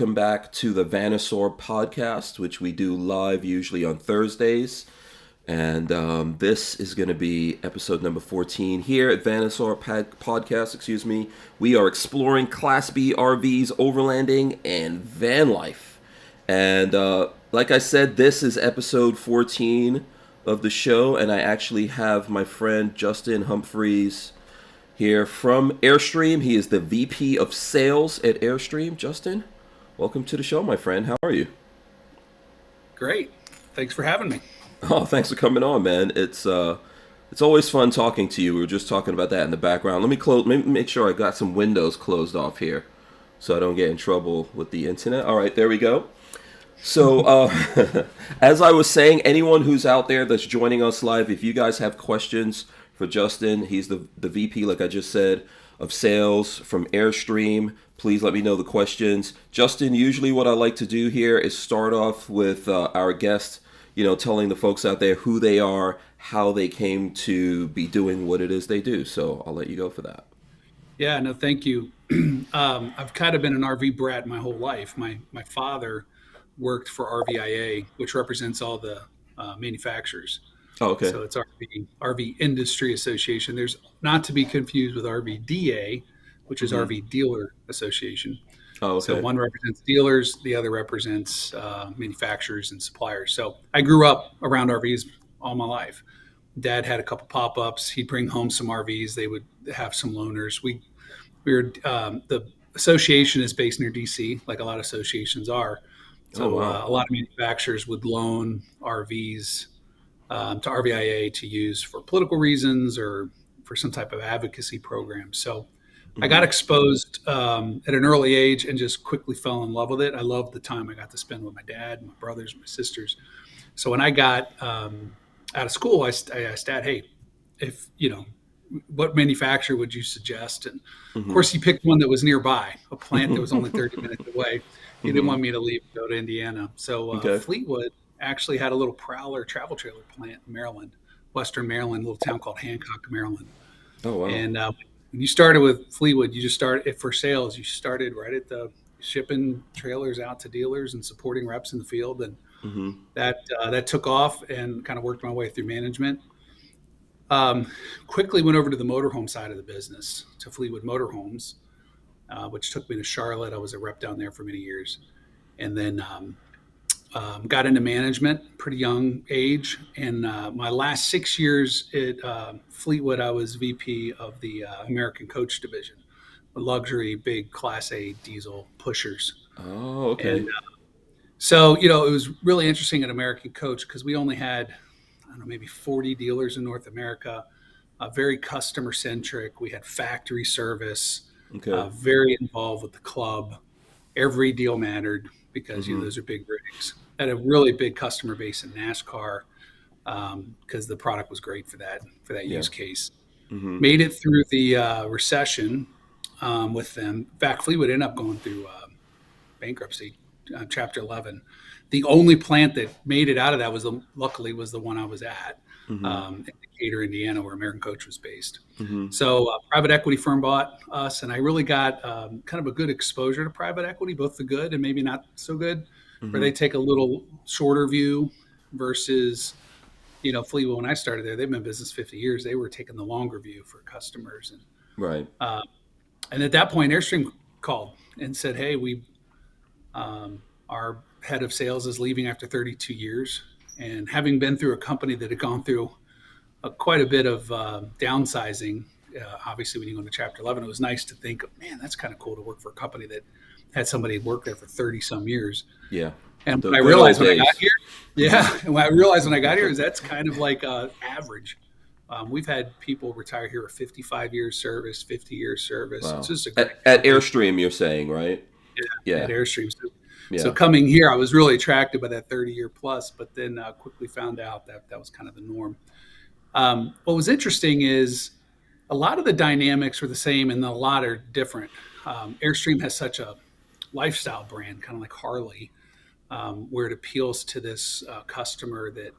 welcome back to the Vanasaur podcast, which we do live usually on Thursdays. And um, this is going to be episode number 14 here at Vanasaur Podcast. Excuse me. We are exploring Class B RVs, overlanding, and van life. And uh, like I said, this is episode 14 of the show. And I actually have my friend Justin Humphreys here from Airstream. He is the VP of Sales at Airstream. Justin, welcome to the show, my friend. How are you? Great. Thanks for having me. Oh, thanks for coming on, man. It's uh, it's always fun talking to you. We were just talking about that in the background. Let me close. Let me make sure I got some windows closed off here, so I don't get in trouble with the internet. All right, there we go. So, uh, as I was saying, anyone who's out there that's joining us live, if you guys have questions for Justin, he's the the VP, like I just said, of sales from Airstream. Please let me know the questions. Justin, usually what I like to do here is start off with uh, our guest you know, telling the folks out there who they are, how they came to be doing what it is they do. So I'll let you go for that. Yeah, no, thank you. um, I've kind of been an RV brat my whole life. My my father worked for RVIA, which represents all the uh, manufacturers. Oh, okay. So it's RV RV Industry Association. There's not to be confused with RVDA, which is mm-hmm. RV Dealer Association. Oh, okay. So one represents dealers, the other represents uh, manufacturers and suppliers. So I grew up around RVs all my life. Dad had a couple pop ups. He'd bring home some RVs. They would have some loaners. We we were um, the association is based near DC, like a lot of associations are. So oh, wow. uh, a lot of manufacturers would loan RVs um, to RVIA to use for political reasons or for some type of advocacy program. So I got exposed um, at an early age and just quickly fell in love with it. I loved the time I got to spend with my dad, my brothers, my sisters. So when I got um, out of school, I, I, asked Dad, "Hey, if you know, what manufacturer would you suggest?" And mm-hmm. of course, he picked one that was nearby, a plant that was only 30 minutes away. He mm-hmm. didn't want me to leave and go to Indiana. So uh, okay. Fleetwood actually had a little Prowler travel trailer plant in Maryland, Western Maryland, a little town called Hancock, Maryland. Oh wow! And uh, when you started with Fleetwood, you just started for sales. You started right at the shipping trailers out to dealers and supporting reps in the field, and mm-hmm. that uh, that took off and kind of worked my way through management. Um, quickly went over to the motorhome side of the business to Fleetwood Motorhomes, uh, which took me to Charlotte. I was a rep down there for many years, and then um, um, got into management pretty young age. And uh, my last six years at uh, fleetwood i was vp of the uh, american coach division. Luxury big class a diesel pushers. Oh okay. And, uh, so you know it was really interesting at american coach because we only had i don't know maybe 40 dealers in north america uh, very customer centric we had factory service okay. Uh, very involved with the club. Every deal mattered because mm-hmm. you know mm-hmm. those are big rigs. Had a really big customer base in NASCAR because um, the product was great for that for that yeah. use case. Mm-hmm. Made it through the uh, recession um, with them. In fact, Fleetwood ended up going through uh, bankruptcy, uh, Chapter Eleven. The only plant that made it out of that was the, luckily was the one I was at mm-hmm. um, Decatur, Indiana, where American Coach was based. Mm-hmm. So, a uh, private equity firm bought us, and I really got um, kind of a good exposure to private equity, both the good and maybe not so good, mm-hmm. where they take a little shorter view versus, you know, Fleetwood. When I started there, they've been in business 50 years. They were taking the longer view for customers, and right. Uh, and at that point, Airstream called and said, "Hey, we." Um, our head of sales is leaving after 32 years and having been through a company that had gone through a, quite a bit of uh, downsizing, uh, obviously when you go into Chapter 11, it was nice to think, man, that's kind of cool to work for a company that had somebody work there for 30 some years. Yeah. And I realized when I got here, yeah, and what I realized when I got here is that's kind of like uh, average. Um, we've had people retire here with 55 years service, 50 years service. Wow. It's just at, at, Airstream, you're saying, right? Yeah, yeah. at Airstream. So yeah. So coming here, I was really attracted by that 30 year plus, but then uh, quickly found out that that was kind of the norm. Um, what was interesting is a lot of the dynamics were the same and a lot are different. Um, Airstream has such a lifestyle brand, kind of like Harley, um, where it appeals to this uh, customer that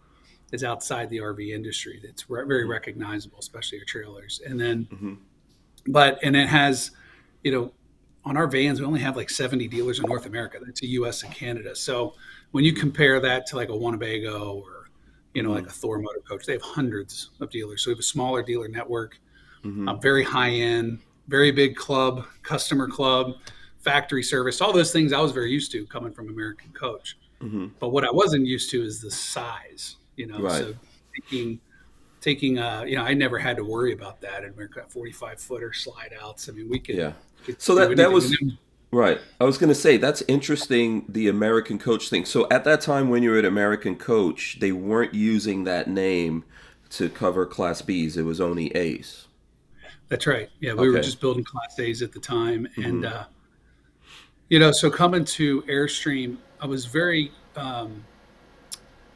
is outside the RV industry. That's re- very mm-hmm. recognizable, especially your trailers. And then, mm-hmm. but and it has, you know, on our vans, we only have like 70 dealers in North America. That's the U.S. and Canada. So when you compare that to like a Winnebago or you know mm-hmm. like a Thor Motor Coach, they have hundreds of dealers. So we have a smaller dealer network, mm-hmm. very high end, very big club, customer club, factory service, all those things I was very used to coming from American Coach. Mm-hmm. But what I wasn't used to is the size. You know, right. so taking taking uh you know I never had to worry about that in America 45 footer slide outs. I mean we could yeah. So that that was right. I was going to say that's interesting. The American Coach thing. So at that time when you were at American Coach, they weren't using that name to cover Class Bs. It was only A's. That's right. Yeah, we okay. were just building Class A's at the time, mm-hmm. and uh, you know, so coming to Airstream, I was very um,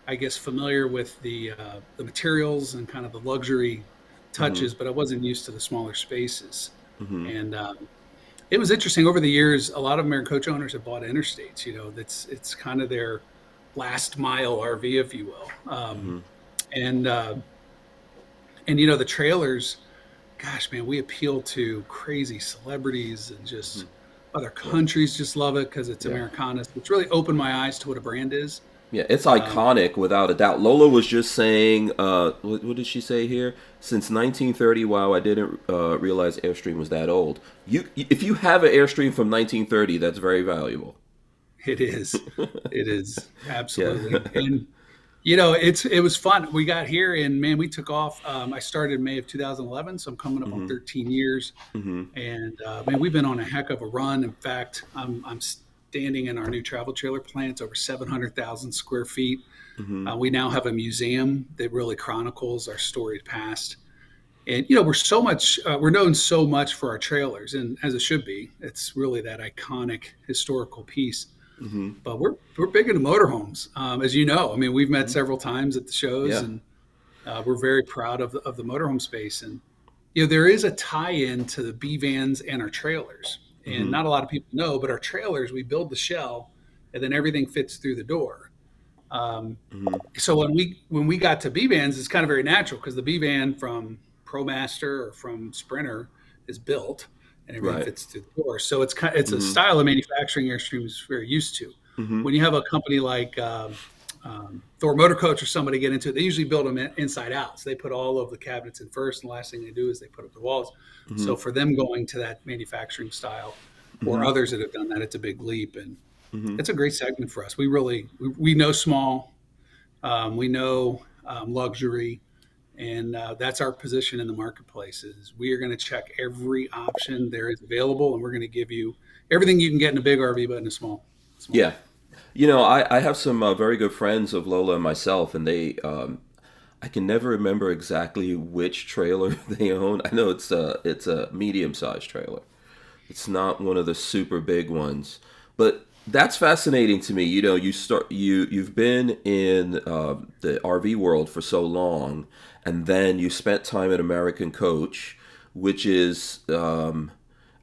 I guess familiar with the uh, the materials and kind of the luxury touches, mm-hmm. but I wasn't used to the smaller spaces. Mm-hmm. And um, it was interesting over the years. A lot of American coach owners have bought interstates. You know, that's it's kind of their last mile RV, if you will. Um, mm-hmm. And uh, and you know the trailers. Gosh, man, we appeal to crazy celebrities and just mm-hmm. other countries just love it because it's yeah. Americanist. It's really opened my eyes to what a brand is. Yeah, it's iconic um, without a doubt. Lola was just saying, uh, what, what, did she say here? Since 1930, wow, I didn't uh, realize Airstream was that old. You, if you have an Airstream from 1930, that's very valuable. It is. it is absolutely. Yeah. and you know, it's it was fun. We got here and man, we took off. Um, I started May of 2011, so I'm coming up mm-hmm. on 13 years. Mm-hmm. And uh, man, we've been on a heck of a run. In fact, I'm I'm standing in our new travel trailer plant. It's over 700,000 square feet. Mm-hmm. Uh, we now have a museum that really chronicles our storied past. And you know we're so much uh, we're known so much for our trailers, and as it should be, it's really that iconic historical piece. Mm-hmm. But we're we're big into motorhomes, um, as you know. I mean, we've met mm-hmm. several times at the shows, yeah. and uh, we're very proud of the, of the motorhome space. And you know there is a tie-in to the B vans and our trailers and mm-hmm. not a lot of people know, but our trailers, we build the shell, and then everything fits through the door. Um, mm-hmm. So when we when we got to B vans, it's kind of very natural because the B van from ProMaster or from Sprinter is built and everything right. fits through the door. So it's kind of, it's mm-hmm. a style of manufacturing Airstream is very used to. Mm-hmm. When you have a company like um, um, Thor Motor Coach or somebody get into it, they usually build them inside out. So they put all of the cabinets in first, and the last thing they do is they put up the walls. Mm-hmm. So for them going to that manufacturing style, or mm-hmm. others that have done that, it's a big leap, and mm-hmm. it's a great segment for us. We really we, we know small, um, we know um, luxury, and uh, that's our position in the marketplace. Is we are going to check every option there is available, and we're going to give you everything you can get in a big RV, but in a small. small yeah, you know, I, I have some uh, very good friends of Lola and myself, and they, um, I can never remember exactly which trailer they own. I know it's a it's a medium sized trailer. It's not one of the super big ones, but that's fascinating to me. You know, you start you you've been in uh, the RV world for so long, and then you spent time at American Coach, which is um,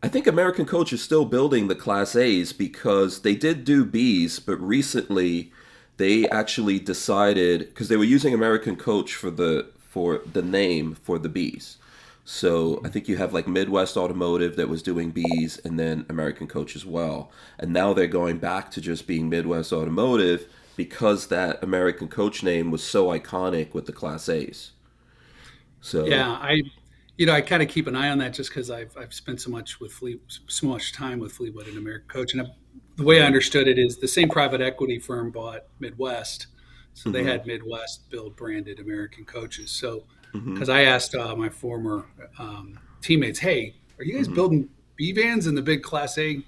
I think American Coach is still building the Class A's because they did do B's, but recently they actually decided because they were using American Coach for the for the name for the B's. So I think you have like Midwest Automotive that was doing B's and then American Coach as well. And now they're going back to just being Midwest Automotive because that American Coach name was so iconic with the Class A's. So Yeah, I you know, I kind of keep an eye on that just because I've I've spent so much with Fleet, so much time with Fleetwood and American Coach, and I, the way I understood it is the same private equity firm bought Midwest, so mm-hmm. they had Midwest build branded American coaches. So, because mm-hmm. I asked uh, my former um, teammates, "Hey, are you guys mm-hmm. building B vans in the big Class A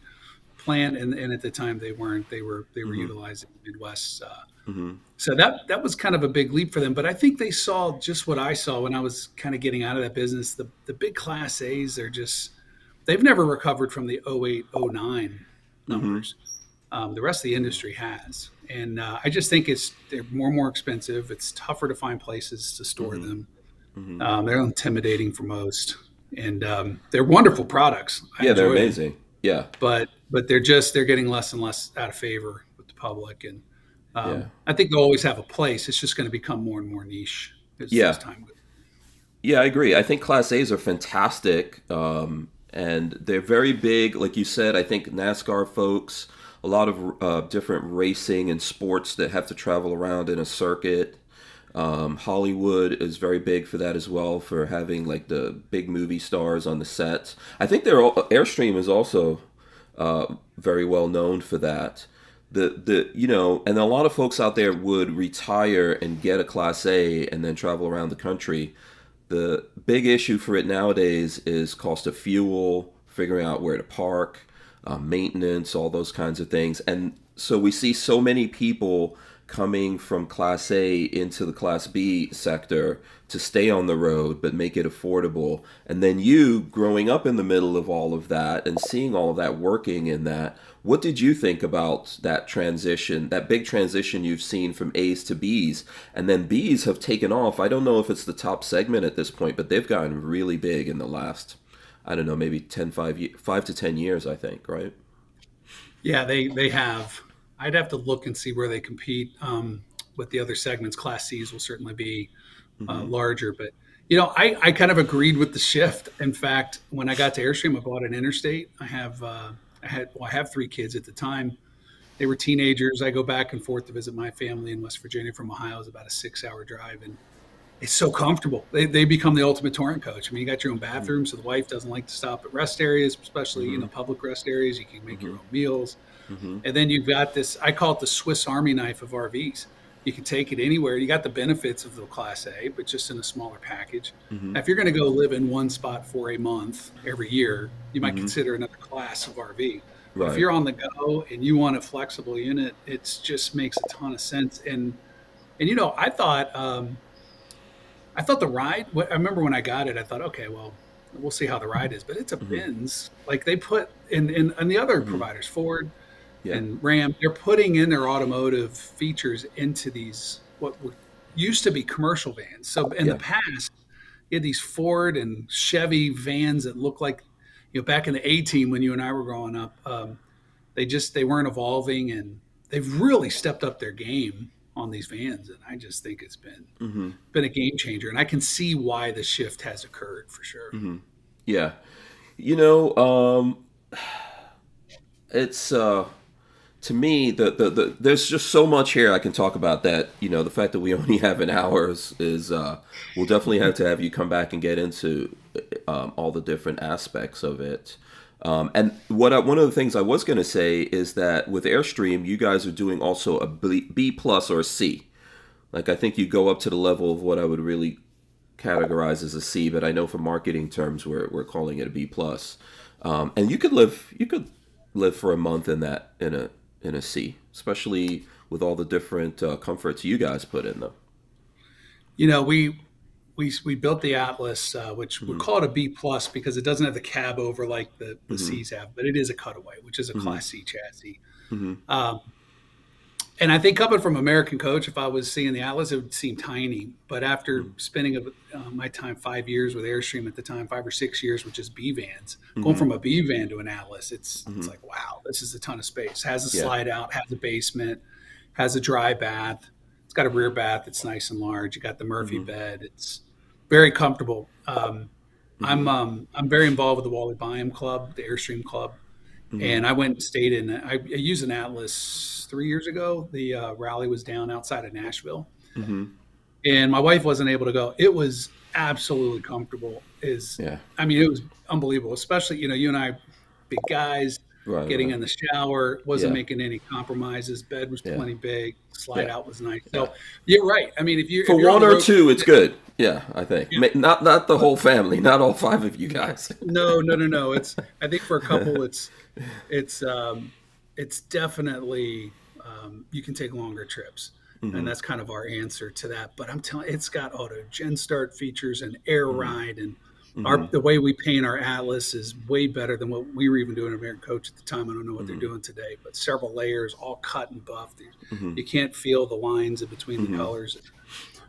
plant?" And, and at the time they weren't. They were they were mm-hmm. utilizing Midwest. Uh, Mm-hmm. So that that was kind of a big leap for them. But I think they saw just what I saw when I was kind of getting out of that business. The the big class A's are just they've never recovered from the 08, 09 mm-hmm. numbers. Mm-hmm. Um, the rest of the industry has, and uh, I just think it's they're more and more expensive. It's tougher to find places to store mm-hmm. them. Mm-hmm. Um, they're intimidating for most, and um, they're wonderful products. I yeah, they're amazing. Them. Yeah, but but they're just they're getting less and less out of favor with the public, and um, yeah. I think they'll always have a place. It's just going to become more and more niche as, yeah. As time goes. Yeah, I agree. I think Class A's are fantastic. Um, and they're very big. Like you said, I think NASCAR folks, a lot of uh, different racing and sports that have to travel around in a circuit. Um, Hollywood is very big for that as well, for having like the big movie stars on the sets. I think they're all, Airstream is also uh, very well known for that. The the you know, and a lot of folks out there would retire and get a Class A and then travel around the country. The big issue for it nowadays is cost of fuel, figuring out where to park, uh, maintenance, all those kinds of things, and so we see so many people coming from Class A into the Class B sector to stay on the road but make it affordable. And then you growing up in the middle of all of that and seeing all of that working in that, what did you think about that transition, that big transition you've seen from A's to B's? And then B's have taken off. I don't know if it's the top segment at this point, but they've gotten really big in the last, I don't know, maybe 10, 5, 5 to 10 years, I think, right? Yeah, they, they have. I'd have to look and see where they compete um, with the other segments. Class C's will certainly be uh, mm-hmm. larger, but you know, I, I kind of agreed with the shift. In fact, when I got to Airstream, I bought an Interstate. I have uh, I had well, I have three kids at the time. They were teenagers. I go back and forth to visit my family in West Virginia from Ohio. It's about a six-hour drive, and it's so comfortable. They, they become the ultimate touring coach. I mean, you got your own bathroom, so the wife doesn't like to stop at rest areas, especially mm-hmm. you know public rest areas. You can make mm-hmm. your own meals. Mm-hmm. And then you've got this, I call it the Swiss Army knife of RVs. You can take it anywhere. You got the benefits of the Class A, but just in a smaller package. Mm-hmm. Now, if you're going to go live in one spot for a month every year, you might mm-hmm. consider another class of RV. Right. If you're on the go and you want a flexible unit, it just makes a ton of sense. And and you know, I thought um, I thought the ride. I remember when I got it, I thought, okay, well, we'll see how the ride is. But it's a mm-hmm. Benz. Like they put in in, in the other mm-hmm. providers, Ford, yeah. and Ram, they're putting in their automotive features into these what used to be commercial vans. So in yeah. the past, you had these Ford and Chevy vans that looked like, you know, back in the A team when you and I were growing up, um, they just they weren't evolving, and they've really stepped up their game on these vans, and I just think it's been mm-hmm. been a game changer, and I can see why the shift has occurred for sure. Mm-hmm. Yeah, you know, um, it's. Uh, to me, the, the, the there's just so much here I can talk about that. You know, the fact that we only have an hour is, is uh, we'll definitely have to have you come back and get into um, all the different aspects of it. Um, and what I, one of the things I was going to say is that with Airstream, you guys are doing also a B, B plus or a C. Like I think you go up to the level of what I would really categorize as a C, but I know for marketing terms we're, we're calling it a B plus. Um, and you could live you could live for a month in that in a in a C, especially with all the different uh, comforts you guys put in them? You know, we we we built the Atlas, uh, which mm-hmm. we call it a B plus because it doesn't have the cab over like the, the mm-hmm. C's have, but it is a cutaway, which is a mm-hmm. Class C chassis. Mm-hmm. Um, and I think coming from American Coach, if I was seeing the Atlas, it would seem tiny. But after mm-hmm. spending uh, my time five years with Airstream at the time, five or six years, which is B vans, mm-hmm. going from a B van to an Atlas, it's mm-hmm. it's like wow, this is a ton of space. Has a yeah. slide out, has a basement, has a dry bath. It's got a rear bath. It's nice and large. You got the Murphy mm-hmm. bed. It's very comfortable. Um, I'm um, I'm very involved with the Wally Byam Club, the Airstream Club. And I went and stayed in. I, I used an Atlas three years ago. The uh, rally was down outside of Nashville, mm-hmm. and my wife wasn't able to go. It was absolutely comfortable. Is yeah. I mean, it was unbelievable. Especially you know, you and I, big guys. Right, getting right. in the shower wasn't yeah. making any compromises. Bed was plenty yeah. big. Slide out was nice. So you're right. I mean, if you for if one or two, it's good. Yeah, I think not not the whole family, not all five of you guys. no, no, no, no. It's I think for a couple, it's it's um, it's definitely um, you can take longer trips. Mm-hmm. And that's kind of our answer to that. But I'm telling, it's got auto gen start features and air mm-hmm. ride, and mm-hmm. our the way we paint our Atlas is way better than what we were even doing at American Coach at the time. I don't know what they're mm-hmm. doing today, but several layers, all cut and buffed. Mm-hmm. You can't feel the lines in between the mm-hmm. colors.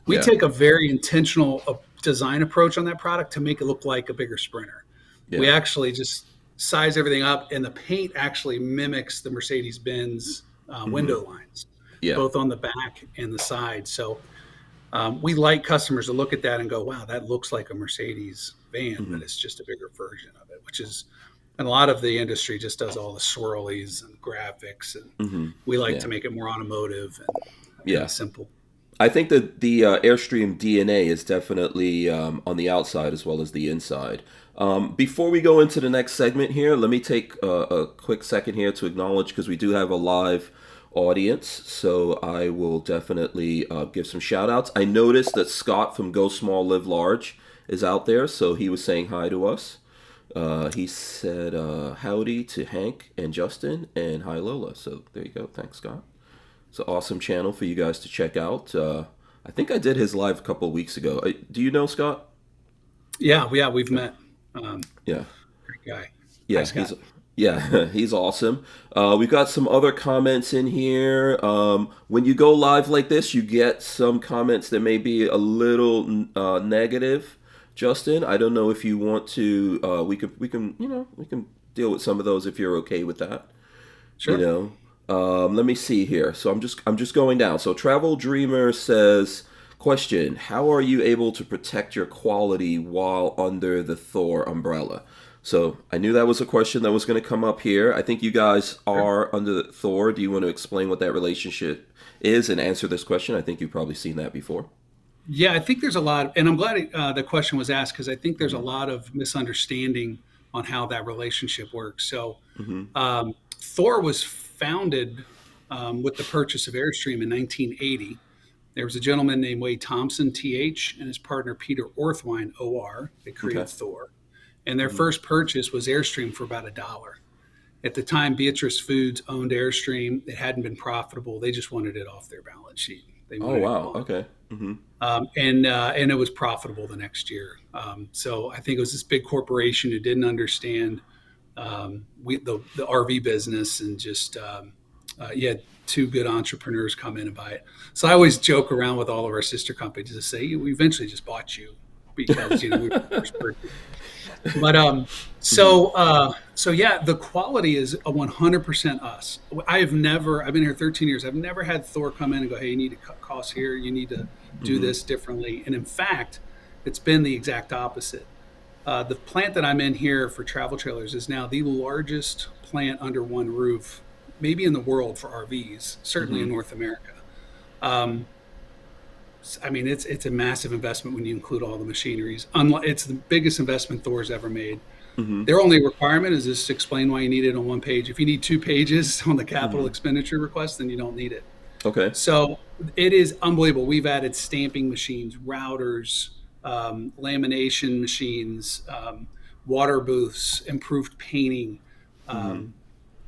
We yeah. take a very intentional uh, design approach on that product to make it look like a bigger Sprinter. Yeah. We actually just size everything up, and the paint actually mimics the Mercedes Benz uh, mm-hmm. window lines, yeah. both on the back and the side. So um, we like customers to look at that and go, "Wow, that looks like a Mercedes van, mm-hmm. but it's just a bigger version of it." which is and a lot of the industry just does all the swirlies and graphics, and Mm-hmm. we like Yeah. to make it more automotive and Yeah. simple. I think that the uh, Airstream DNA is definitely um, on the outside as well as the inside. Um, before we go into the next segment here, let me take a, a quick second here to acknowledge because we do have a live audience. So I will definitely uh, give some shout outs. I noticed that Scott from Go Small Live Large is out there. So he was saying hi to us. Uh, he said uh, howdy to Hank and Justin and hi Lola. So there you go. Thanks, Scott. It's an awesome channel for you guys to check out. Uh, I think I did his live a couple of weeks ago. Uh, Do you know Scott? Yeah, yeah, we've met. Um, Yeah, great guy. yeah, he's yeah, he's awesome. Uh, we've got some other comments in here. Um, when you go live like this, you get some comments that may be a little uh, negative. Justin, I don't know if you want to. Uh, we can we can you know we can deal with some of those if you're okay with that. Sure. You know, um, let me see here. So I'm just I'm just going down. So Travel Dreamer says, question: How are you able to protect your quality while under the Thor umbrella? So I knew that was a question that was going to come up here. I think you guys are under the Thor. Do you want to explain what that relationship is and answer this question? I think you've probably seen that before. Yeah, I think there's a lot, and I'm glad uh, the question was asked because I think there's a lot of misunderstanding on how that relationship works. So, um, Thor was founded um, with the purchase of Airstream in 1980. There was a gentleman named Wade Thompson, TH, and his partner Peter Orthwein, OR. They created Okay. Thor, and their first purchase was Airstream for about a dollar. At the time, Beatrice Foods owned Airstream. It hadn't been profitable. They just wanted it off their balance sheet. They Oh wow. Okay. hmm um, and uh, and it was profitable the next year. Um, so I think it was this big corporation who didn't understand um, we, the the RV business and just um, uh, you had two good entrepreneurs come in and buy it. So I always joke around with all of our sister companies to say we eventually just bought you because you know we were first person. But um, so uh, so yeah, the quality is a 100% us. I have never. I've been here 13 years. I've never had Thor come in and go, "Hey, you need to cut costs here. You need to do this differently." And in fact, it's been the exact opposite. Uh, the plant that I'm in here for travel trailers is now the largest plant under one roof, maybe in the world for RVs, certainly in North America. Um, I mean, it's it's a massive investment when you include all the machineries. Unlike, it's the biggest investment Thor's ever made. Their only requirement is just to explain why you need it on one page. If you need two pages on the capital expenditure request, then you don't need it. Okay. So it is unbelievable. We've added stamping machines, routers, um, lamination machines, um, water booths, improved painting. Um,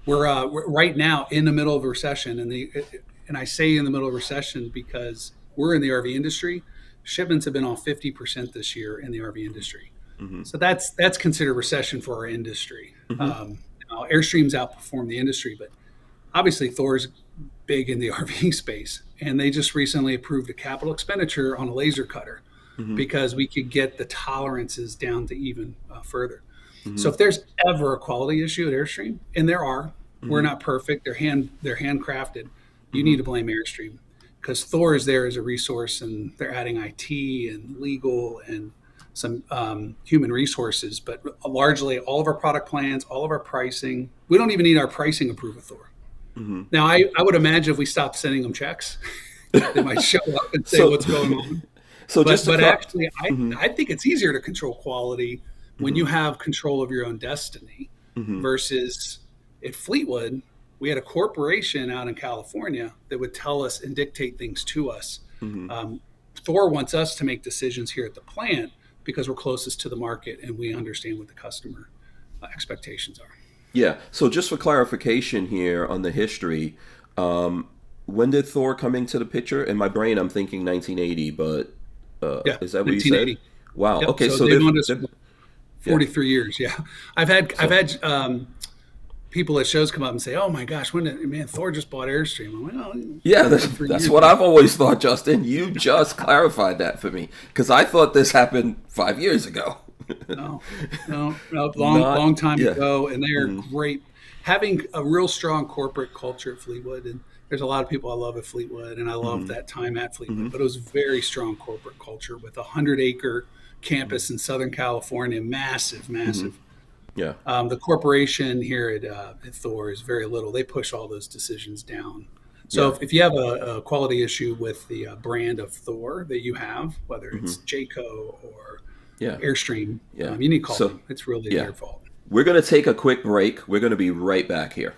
we're, uh, we're right now in the middle of a recession, and the and I say in the middle of recession because we're in the RV industry. Shipments have been off fifty percent this year in the RV industry. So that's that's considered recession for our industry. Um, you know, Airstreams outperform the industry, but obviously Thor's big in the RV space, and they just recently approved a capital expenditure on a laser cutter because we could get the tolerances down to even uh, further. Mm-hmm. So if there's ever a quality issue at Airstream, and there are, we're mm-hmm. not perfect. They're hand they're handcrafted. You mm-hmm. need to blame Airstream because Thor is there as a resource, and they're adding IT and legal and some um, human resources, but largely all of our product plans, all of our pricing. We don't even need our pricing approved with Thor. Now, I, I would imagine if we stopped sending them checks, they might show up and say So- what's going on. So But, just but actually, I, I think it's easier to control quality when you mm-hmm. have control of your own destiny mm-hmm. versus at Fleetwood, we had a corporation out in California that would tell us and dictate things to us. Mm-hmm. Um, Thor wants us to make decisions here at the plant because we're closest to the market and we understand what the customer uh, expectations are. Yeah. So just for clarification here on the history, um, when did Thor come into the picture? In my brain, I'm thinking 1980, but uh, yeah, is that what you said? Wow. Yep. Okay. So, so they, they, 43 yeah. years. Yeah. I've had, so, I've had, um, people at shows come up and say, "Oh my gosh, when did, man Thor just bought Airstream?" I'm like, "Oh, yeah, that's, that's what I've always thought, Justin. You just clarified that for me because I thought this happened five years ago. no, no, no, long, Not, long time yeah. ago, and they are mm. Mm-hmm. great. Having a real strong corporate culture at Fleetwood, and there's a lot of people I love at Fleetwood, and I love mm-hmm. that time at Fleetwood, mm-hmm. but it was very strong corporate culture with a hundred acre campus in Southern California, massive, massive. Yeah. Um, the corporation here at, uh, at Thor is very little. They push all those decisions down. So Yeah. if, if you have a, a quality issue with the uh, brand of Thor that you have, whether it's Jayco or Yeah. Airstream, Yeah. um, you need to call So- them. It's really yeah. their fault. We're going to take a quick break. We're going to be right back here.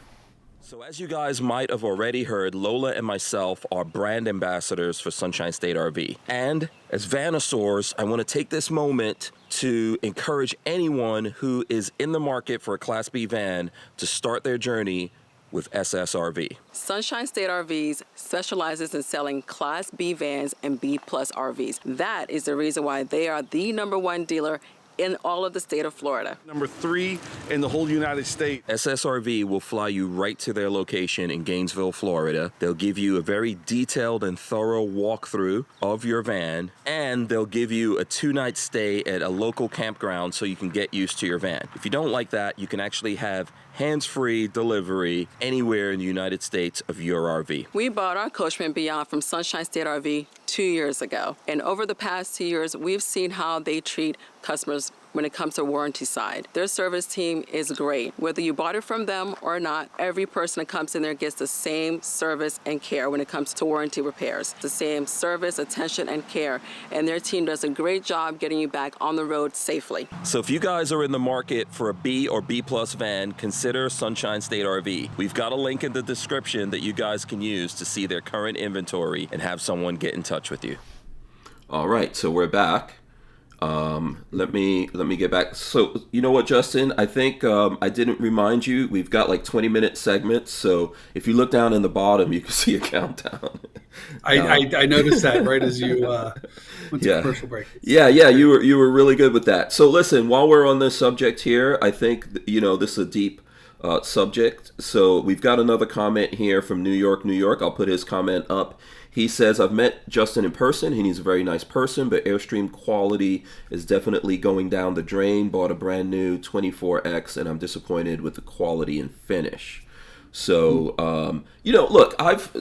So, as you guys might have already heard, Lola and myself are brand ambassadors for Sunshine State RV. And as Vanasaurs, I want to take this moment to encourage anyone who is in the market for a Class B van to start their journey with SSRV. Sunshine State RVs specializes in selling Class B vans and B plus RVs. That is the reason why they are the number one dealer in all of the state of Florida. Number three in the whole United States. SSRV will fly you right to their location in Gainesville, Florida. They'll give you a very detailed and thorough walkthrough of your van, and they'll give you a two night stay at a local campground so you can get used to your van. If you don't like that, you can actually have hands free delivery anywhere in the United States of your RV. We bought our Coachmen Beyond from Sunshine State RV two years ago. And over the past two years, we've seen how they treat customers when it comes to warranty side. Their service team is great. Whether you bought it from them or not, every person that comes in there gets the same service and care when it comes to warranty repairs. The same service, attention, and care. And their team does a great job getting you back on the road safely. So if you guys are in the market for a B or B plus van, consider Sunshine State RV. We've got a link in the description that you guys can use to see their current inventory and have someone get in touch with you. All right, so we're back. Um, let me let me get back. So you know what, Justin? I think um, I didn't remind you. We've got like 20 minute segments. So if you look down in the bottom, you can see a countdown. I, I, I noticed that right as you uh, went to Yeah. commercial break. Yeah, yeah, you were you were really good with that. So listen, while we're on this subject here, I think you know this is a deep uh, subject. So we've got another comment here from New York, New York. I'll put his comment up. He says, "I've met Justin in person, and he's a very nice person, but Airstream quality is definitely going down the drain. Bought a brand new 24X, and I'm disappointed with the quality and finish." So, um, you know, look, I've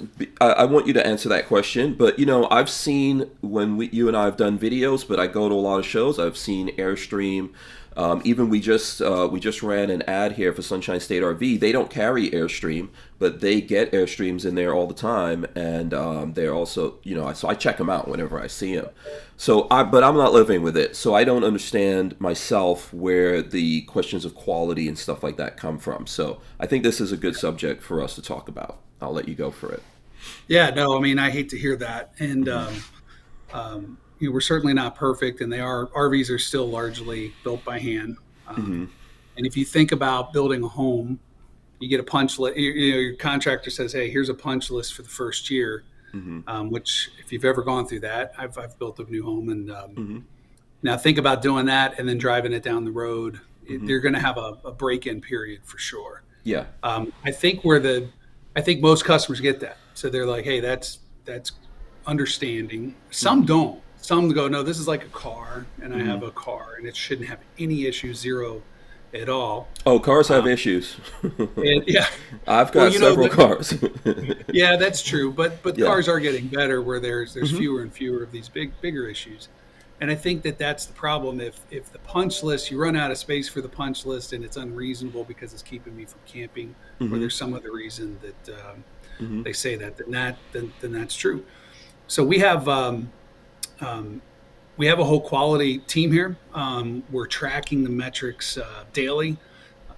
I, I want you to answer that question, but you know, I've seen when we you and I have done videos, but I go to a lot of shows. I've seen Airstream. Um, even we just uh, we just ran an ad here for Sunshine State RV. They don't carry Airstream, but they get Airstreams in there all the time, and um, they're also you know so I check them out whenever I see them. So I but I'm not living with it, so I don't understand myself where the questions of quality and stuff like that come from. So I think this is a good subject for us to talk about. I'll let you go for it. Yeah, no, I mean, I hate to hear that. And um, um, you know, we're certainly not perfect, and they are RVs are still largely built by hand. Um, And if you think about building a home, you get a punch list. You, you know, your contractor says, "Hey, here's a punch list for the first year." Um, which, if you've ever gone through that, I've, I've built a new home, and um, now think about doing that and then driving it down the road. It, they're going to have a, a break-in period for sure. Yeah, Um, I think where the, I think most customers get that. So they're like, hey, that's that's understanding. Some don't. Some go, no, this is like a car, and I have mm-hmm. a car, and it shouldn't have any issues, zero at all. Oh, cars have um, issues. And yeah, I've got Well, know, several the- cars. yeah, that's true. But but Yeah. cars are getting better where there's there's mm-hmm. fewer and fewer of these big bigger issues. And I think that that's the problem. If if the punch list, you run out of space for the punch list, and it's unreasonable because it's keeping me from camping, or mm-hmm. there's some other reason that um, they say that, then that then, then that's true. So we have um, um, we have a whole quality team here. Um, we're tracking the metrics uh, daily.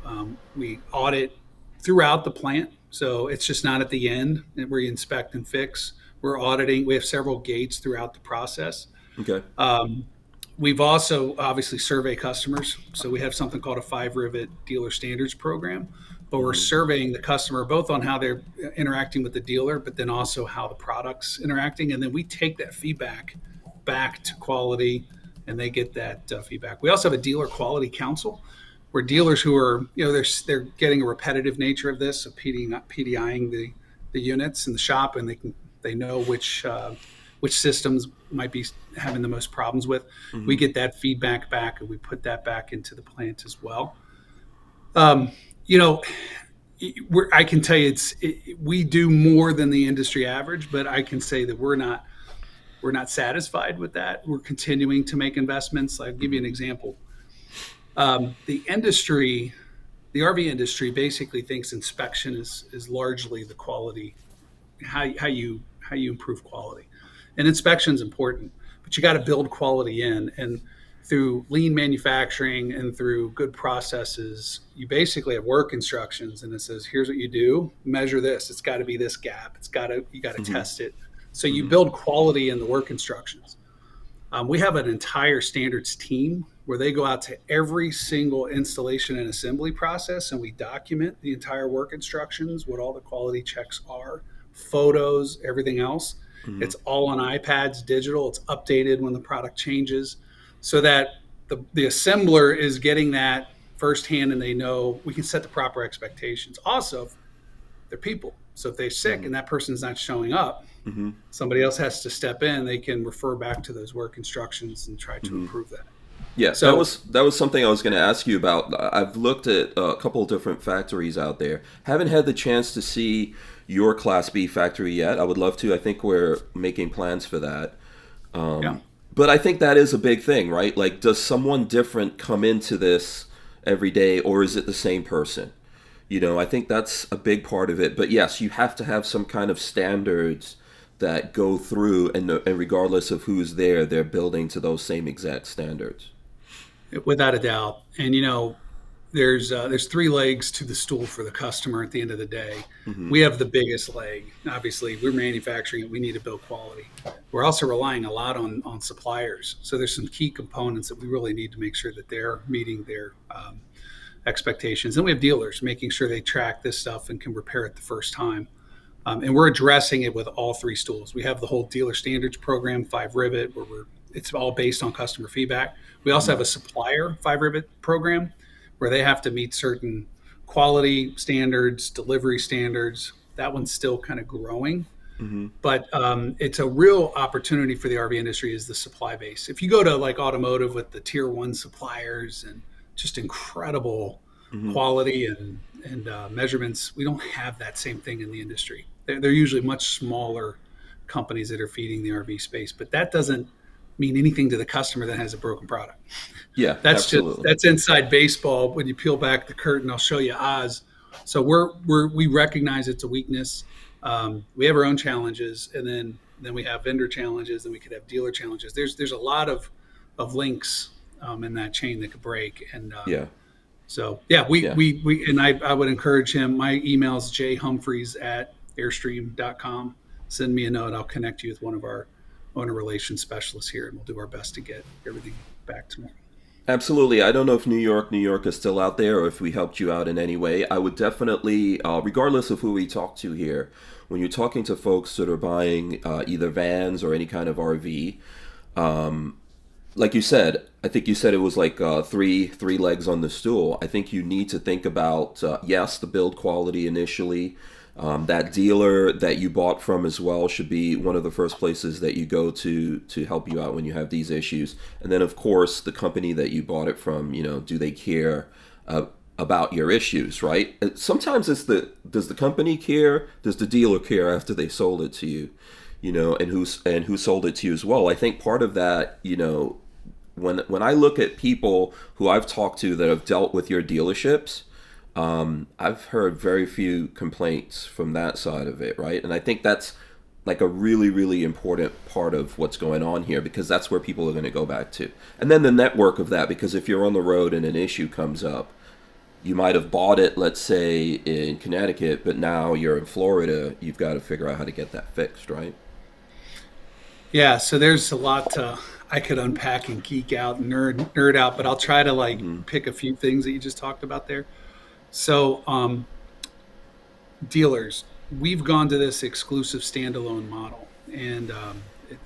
Um, we audit throughout the plant, so it's just not at the end where we inspect and fix. We're auditing. We have several gates throughout the process. okay. Um, we've also obviously survey customers. So we have something called a five rivet dealer standards program, but we're surveying the customer both on how they're interacting with the dealer, but then also how the product's interacting. And then we take that feedback back to quality and they get that uh, feedback. We also have a dealer quality council where dealers who are, you know, they're, they're getting a repetitive nature of this, of PD, PDIing the, the units in the shop and they can, they know which, uh, which systems might be having the most problems with. We get that feedback back and we put that back into the plant as well. Um, you know, we're, I can tell you it's it, we do more than the industry average, but I can say that we're not we're not satisfied with that. We're continuing to make investments. I'll give you an example. Um, the industry, the RV industry, basically thinks inspection is is largely the quality, how how you how you improve quality, and inspection is important, but you got to build quality in and through lean manufacturing and through good processes, you basically have work instructions and it says, here's what you do, measure this. It's got to be this gap. It's got to, you got to test it. So you mm-hmm. build quality in the work instructions. Um, we have an entire standards team where they go out to every single installation and assembly process and we document the entire work instructions, what all the quality checks are, photos, everything else. Mm-hmm. It's all on iPads, digital. It's updated when the product changes so that the, the assembler is getting that firsthand and they know we can set the proper expectations. Also, they're people. So if they're sick mm-hmm. and that person's not showing up, somebody else has to step in. They can refer back to those work instructions and try to improve that. Yeah, So- that was that was something I was going to ask you about. I've looked at a couple of different factories out there. Haven't had the chance to see your Class B factory yet. I would love to. I think we're making plans for that. Um, yeah. But I think that is a big thing, right? Like, does someone different come into this every day, or is it the same person? You know, I think that's a big part of it. But yes, you have to have some kind of standards that go through, and, and regardless of who's there, they're building to those same exact standards. without a doubt. And you know, there's uh, there's three legs to the stool for the customer at the end of the day. We have the biggest leg. Obviously, we're manufacturing it. We need to build quality. We're also relying a lot on on suppliers. So there's some key components that we really need to make sure that they're meeting their um, expectations. And we have dealers making sure they track this stuff and can repair it the first time. Um, and we're addressing it with all three stools. We have the whole dealer standards program, Five Rivet, where we're it's all based on customer feedback. We also have a supplier Five Rivet program where they have to meet certain quality standards, delivery standards. That one's still kind of growing, but um, it's a real opportunity for the RV industry is the supply base. If you go to like automotive with the tier one suppliers and just incredible quality and and uh, measurements, we don't have that same thing in the industry. They're, they're usually much smaller companies that are feeding the RV space, but that doesn't mean anything to the customer that has a broken product. Yeah, That's absolutely. just that's inside baseball. When you peel back the curtain, I'll show you Oz. So we're we're we recognize it's a weakness. Um, we have our own challenges, and then then we have vendor challenges, and we could have dealer challenges. There's there's a lot of of links um, in that chain that could break, and uh, yeah. So yeah, we Yeah. we we and I I would encourage him. My email is jhumphreys at airstream.com. Send me a note. I'll connect you with one of our owner relations specialists here, and we'll do our best to get everything back to tomorrow. Absolutely. I don't know if New York, New York is still out there or if we helped you out in any way. I would definitely, uh, regardless of who we talk to here, when you're talking to folks that are buying uh, either vans or any kind of RV, um, like you said, I think you said it was like uh, three three legs on the stool. I think you need to think about uh, yes, the build quality initially. Um, that dealer that you bought from as well should be one of the first places that you go to to help you out when you have these issues. And then, of course, the company that you bought it from. You know, do they care uh, about your issues? Right? Sometimes it's the does the company care? Does the dealer care after they sold it to you? You know, and who's and who sold it to you as well. I think part of that, you know, when when I look at people who I've talked to that have dealt with your dealerships, um, I've heard very few complaints from that side of it, right? And I think that's like a really really important part of what's going on here because that's where people are going to go back to. And then the network of that because if you're on the road and an issue comes up, you might have bought it let's say in Connecticut, but now you're in Florida, you've got to figure out how to get that fixed, right? Yeah, so there's a lot to, I could unpack and geek out, and nerd nerd out, but I'll try to like pick a few things that you just talked about there. So, um, dealers, we've gone to this exclusive standalone model, and um,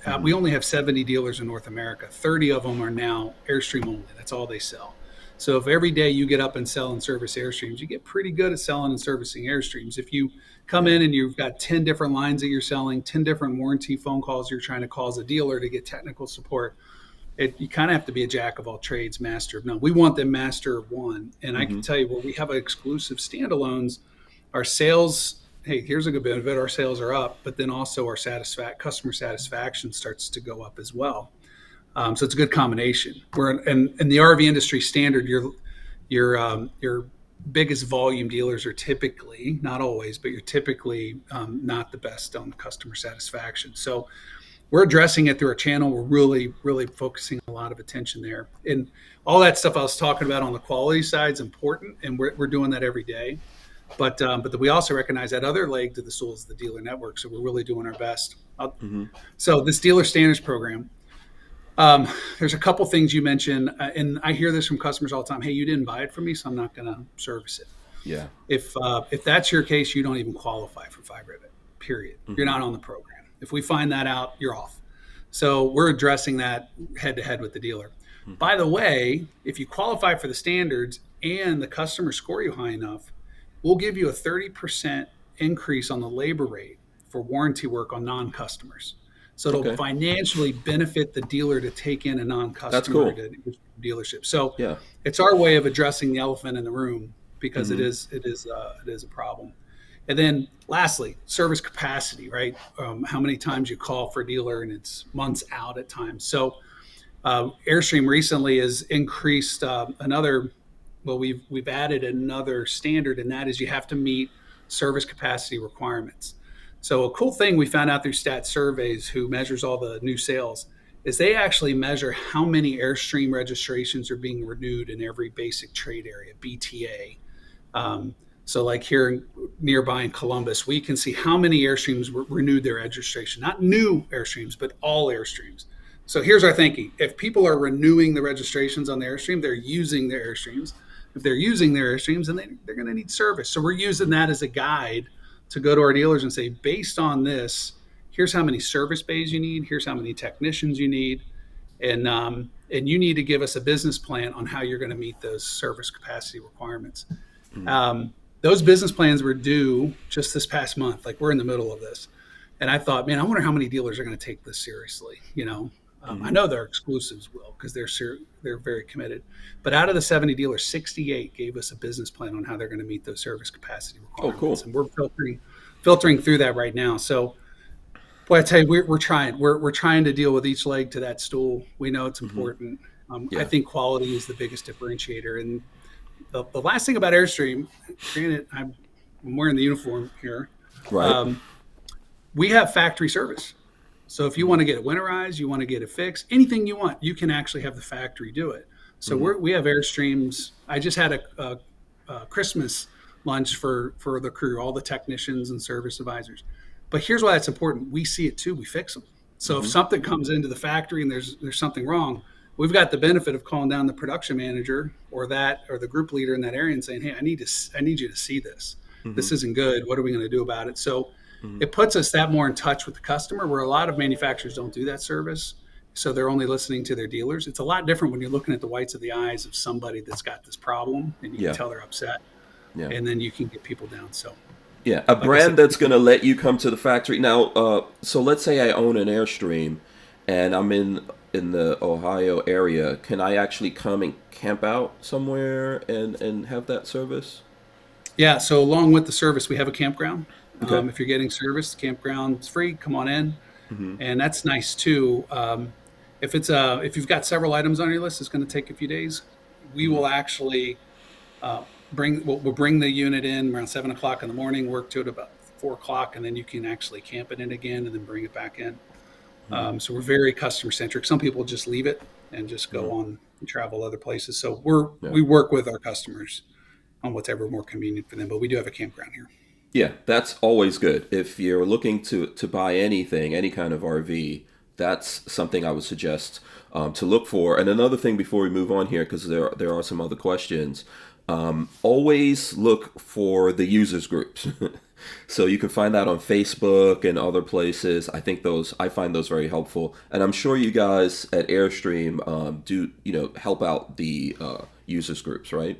uh, we only have 70 dealers in North America. 30 of them are now Airstream only. That's all they sell. So if every day you get up and sell and service Airstreams, you get pretty good at selling and servicing Airstreams. If you come in and you've got 10 different lines that you're selling, 10 different warranty phone calls you're trying to call as a dealer to get technical support, it, you kind of have to be a jack of all trades, master of none. We want them master of one. And I can mm-hmm. tell you, where we have exclusive standalones, our sales, hey, here's a good benefit, our sales are up, but then also our customer satisfaction starts to go up as well. Um, so it's a good combination. We're in, in the RV industry standard. Your your um, your biggest volume dealers are typically not always, but you're typically um, not the best on customer satisfaction. So we're addressing it through our channel. We're really really focusing a lot of attention there, and all that stuff I was talking about on the quality side is important, and we're, we're doing that every day. But um, but we also recognize that other leg to the stool is the dealer network. So we're really doing our best. Mm-hmm. So this dealer standards program um, there's a couple things you mentioned, uh, and I hear this from customers all the time. Hey, you didn't buy it from me, so I'm not going to service it. Yeah. If uh, if that's your case, you don't even qualify for Five Rivet. Period. Mm-hmm. You're not on the program. If we find that out, you're off. So we're addressing that head to head with the dealer. Mm-hmm. By the way, if you qualify for the standards and the customer score you high enough, we'll give you a 30% increase on the labor rate for warranty work on non-customers. So it'll okay. financially benefit the dealer to take in a non-customer cool. dealership. So yeah. it's our way of addressing the elephant in the room because mm-hmm. it is it is uh, it is a problem. And then lastly, service capacity, right? Um, how many times you call for a dealer and it's months out at times. So uh, Airstream recently has increased uh, another. Well, we've we've added another standard, and that is you have to meet service capacity requirements. So a cool thing we found out through Stat Surveys, who measures all the new sales, is they actually measure how many Airstream registrations are being renewed in every basic trade area, BTA. Um, so, like here nearby in Columbus, we can see how many Airstreams re- renewed their registration, not new Airstreams, but all Airstreams. So, here's our thinking if people are renewing the registrations on the Airstream, they're using their Airstreams. If they're using their Airstreams, then they, they're going to need service. So, we're using that as a guide to go to our dealers and say, based on this, here's how many service bays you need, here's how many technicians you need, and um, and you need to give us a business plan on how you're going to meet those service capacity requirements. Mm-hmm. Um, those business plans were due just this past month. Like we're in the middle of this, and I thought, man, I wonder how many dealers are going to take this seriously. You know, um, mm-hmm. I know their exclusives will because they're ser- they're very committed. But out of the 70 dealers, 68 gave us a business plan on how they're going to meet those service capacity requirements. Oh, cool! And we're filtering filtering through that right now. So, boy, I tell you, we're, we're trying. We're we're trying to deal with each leg to that stool. We know it's mm-hmm. important. Mm-hmm. Um, yeah. I think quality is the biggest differentiator. And the, the last thing about Airstream, granted, I'm, I'm wearing the uniform here. Right. Um, we have factory service. So if you want to get it winterized, you want to get it fixed, anything you want, you can actually have the factory do it. So mm-hmm. we have Airstreams. I just had a, a, a, Christmas lunch for for the crew, all the technicians and service advisors. But here's why that's important: we see it too, we fix them. So mm-hmm. if something comes into the factory and there's there's something wrong, we've got the benefit of calling down the production manager or that or the group leader in that area and saying, "Hey, I need to I need you to see this. Mm-hmm. This isn't good. What are we going to do about it?" So Mm-hmm. It puts us that more in touch with the customer, where a lot of manufacturers don't do that service. So they're only listening to their dealers. It's a lot different when you're looking at the whites of the eyes of somebody that's got this problem, and you yeah. can tell they're upset, yeah. and then you can get people down. So. Yeah, a like brand said, that's going to let you come to the factory. Now, uh, so let's say I own an Airstream and I'm in in the Ohio area. Can I actually come and camp out somewhere and and have that service? Yeah, so along with the service, we have a campground. Okay. Um, if you're getting service, campground's free. Come on in, mm-hmm. and that's nice too. Um, if it's a if you've got several items on your list, it's going to take a few days. We will actually uh, bring we'll, we'll, bring the unit in around seven o'clock in the morning, work to it about four o'clock, and then you can actually camp it in again and then bring it back in. Mm-hmm. Um, so we're very customer centric. Some people just leave it and just go mm-hmm. on and travel other places. So we're yeah. we work with our customers on whatever more convenient for them. But we do have a campground here. Yeah, that's always good. If you're looking to to buy anything, any kind of RV, that's something I would suggest um, to look for. And another thing before we move on here, because there there are some other questions. Um, always look for the users groups. so you can find that on Facebook and other places. I think those I find those very helpful, and I'm sure you guys at Airstream um, do you know help out the uh, users groups, right?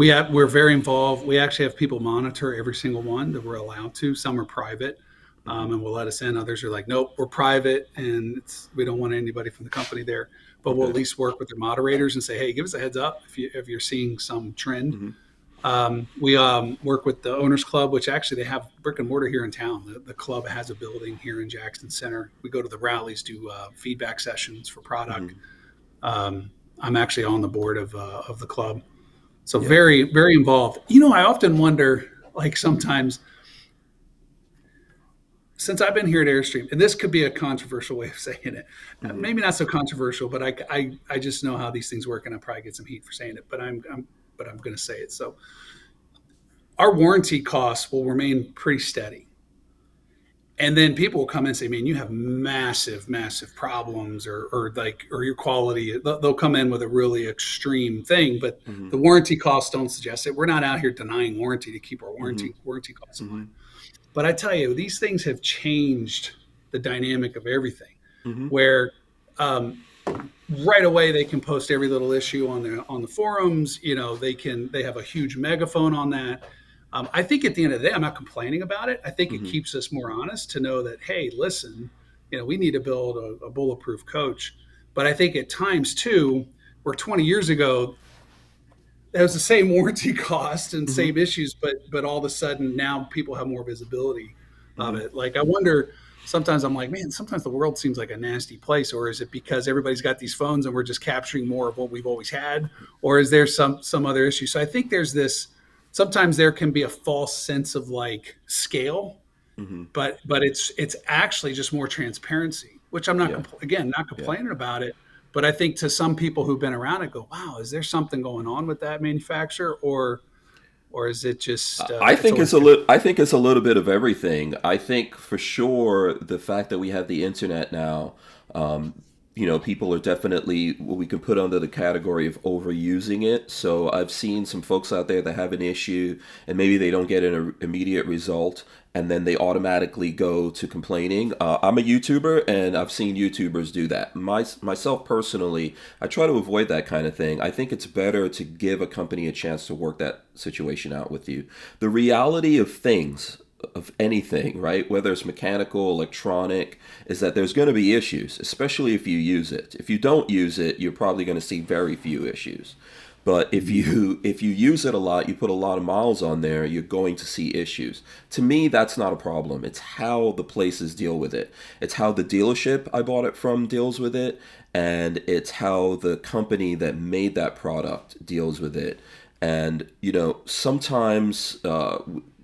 We have we're very involved. We actually have people monitor every single one that we're allowed to. Some are private, um, and will let us in. Others are like, nope, we're private, and we don't want anybody from the company there. But we'll at least work with their moderators and say, hey, give us a heads up if you if you're seeing some trend. Mm-hmm. Um, we um, work with the Owners Club, which actually they have brick and mortar here in town. The, the club has a building here in Jackson Center. We go to the rallies, do uh, feedback sessions for product. Um, I'm actually on the board of uh, of the club, so very very involved. You know, I often wonder, like sometimes, since I've been here at Airstream, and this could be a controversial way of saying it, uh, maybe not so controversial, but I, I I just know how these things work, and I probably get some heat for saying it, but I'm, I'm but I'm going to say it. So, our warranty costs will remain pretty steady. And then people will come in and say, "Man, you have massive, massive problems, or, or like, or your quality." They'll come in with a really extreme thing, but mm-hmm. the warranty costs don't suggest it. We're not out here denying warranty to keep our warranty mm-hmm. warranty costs in line. Mm-hmm. But I tell you, these things have changed the dynamic of everything. Where um, right away they can post every little issue on the on the forums. You know, they can they have a huge megaphone on that. Um, I think at the end of the day, I'm not complaining about it. I think it mm-hmm. keeps us more honest to know that hey, listen, you know, we need to build a, a bulletproof coach. But I think at times too, where 20 years ago that was the same warranty cost and mm-hmm. same issues, but but all of a sudden now people have more visibility of mm-hmm. it. Like I wonder sometimes I'm like, man, sometimes the world seems like a nasty place, or is it because everybody's got these phones and we're just capturing more of what we've always had, or is there some some other issue? So I think there's this. Sometimes there can be a false sense of like scale, but but it's it's actually just more transparency, which I'm not Yeah. compl- again not complaining about it. But I think to some people who've been around it, go, "Wow, is there something going on with that manufacturer, or, or is it just?" Uh, I think it's a little. I think it's a little bit of everything. I think for sure the fact that we have the internet now, um, you know, people are definitely what we can put under the category of overusing it. So I've seen some folks out there that have an issue and maybe they don't get an immediate result, and then they automatically go to complaining. Uh, I'm a YouTuber, and I've seen YouTubers do that. My, myself personally, I try to avoid that kind of thing. I think it's better to give a company a chance to work that situation out with you. The reality of things, of anything, right? Whether it's mechanical, electronic, is that there's going to be issues, especially if you use it. If you don't use it, you're probably going to see very few issues. But if you if you use it a lot, you put a lot of miles on there, you're going to see issues. To me, that's not a problem. It's how the places deal with it. It's how the dealership I bought it from deals with it, and it's how the company that made that product deals with it. And you know, sometimes uh,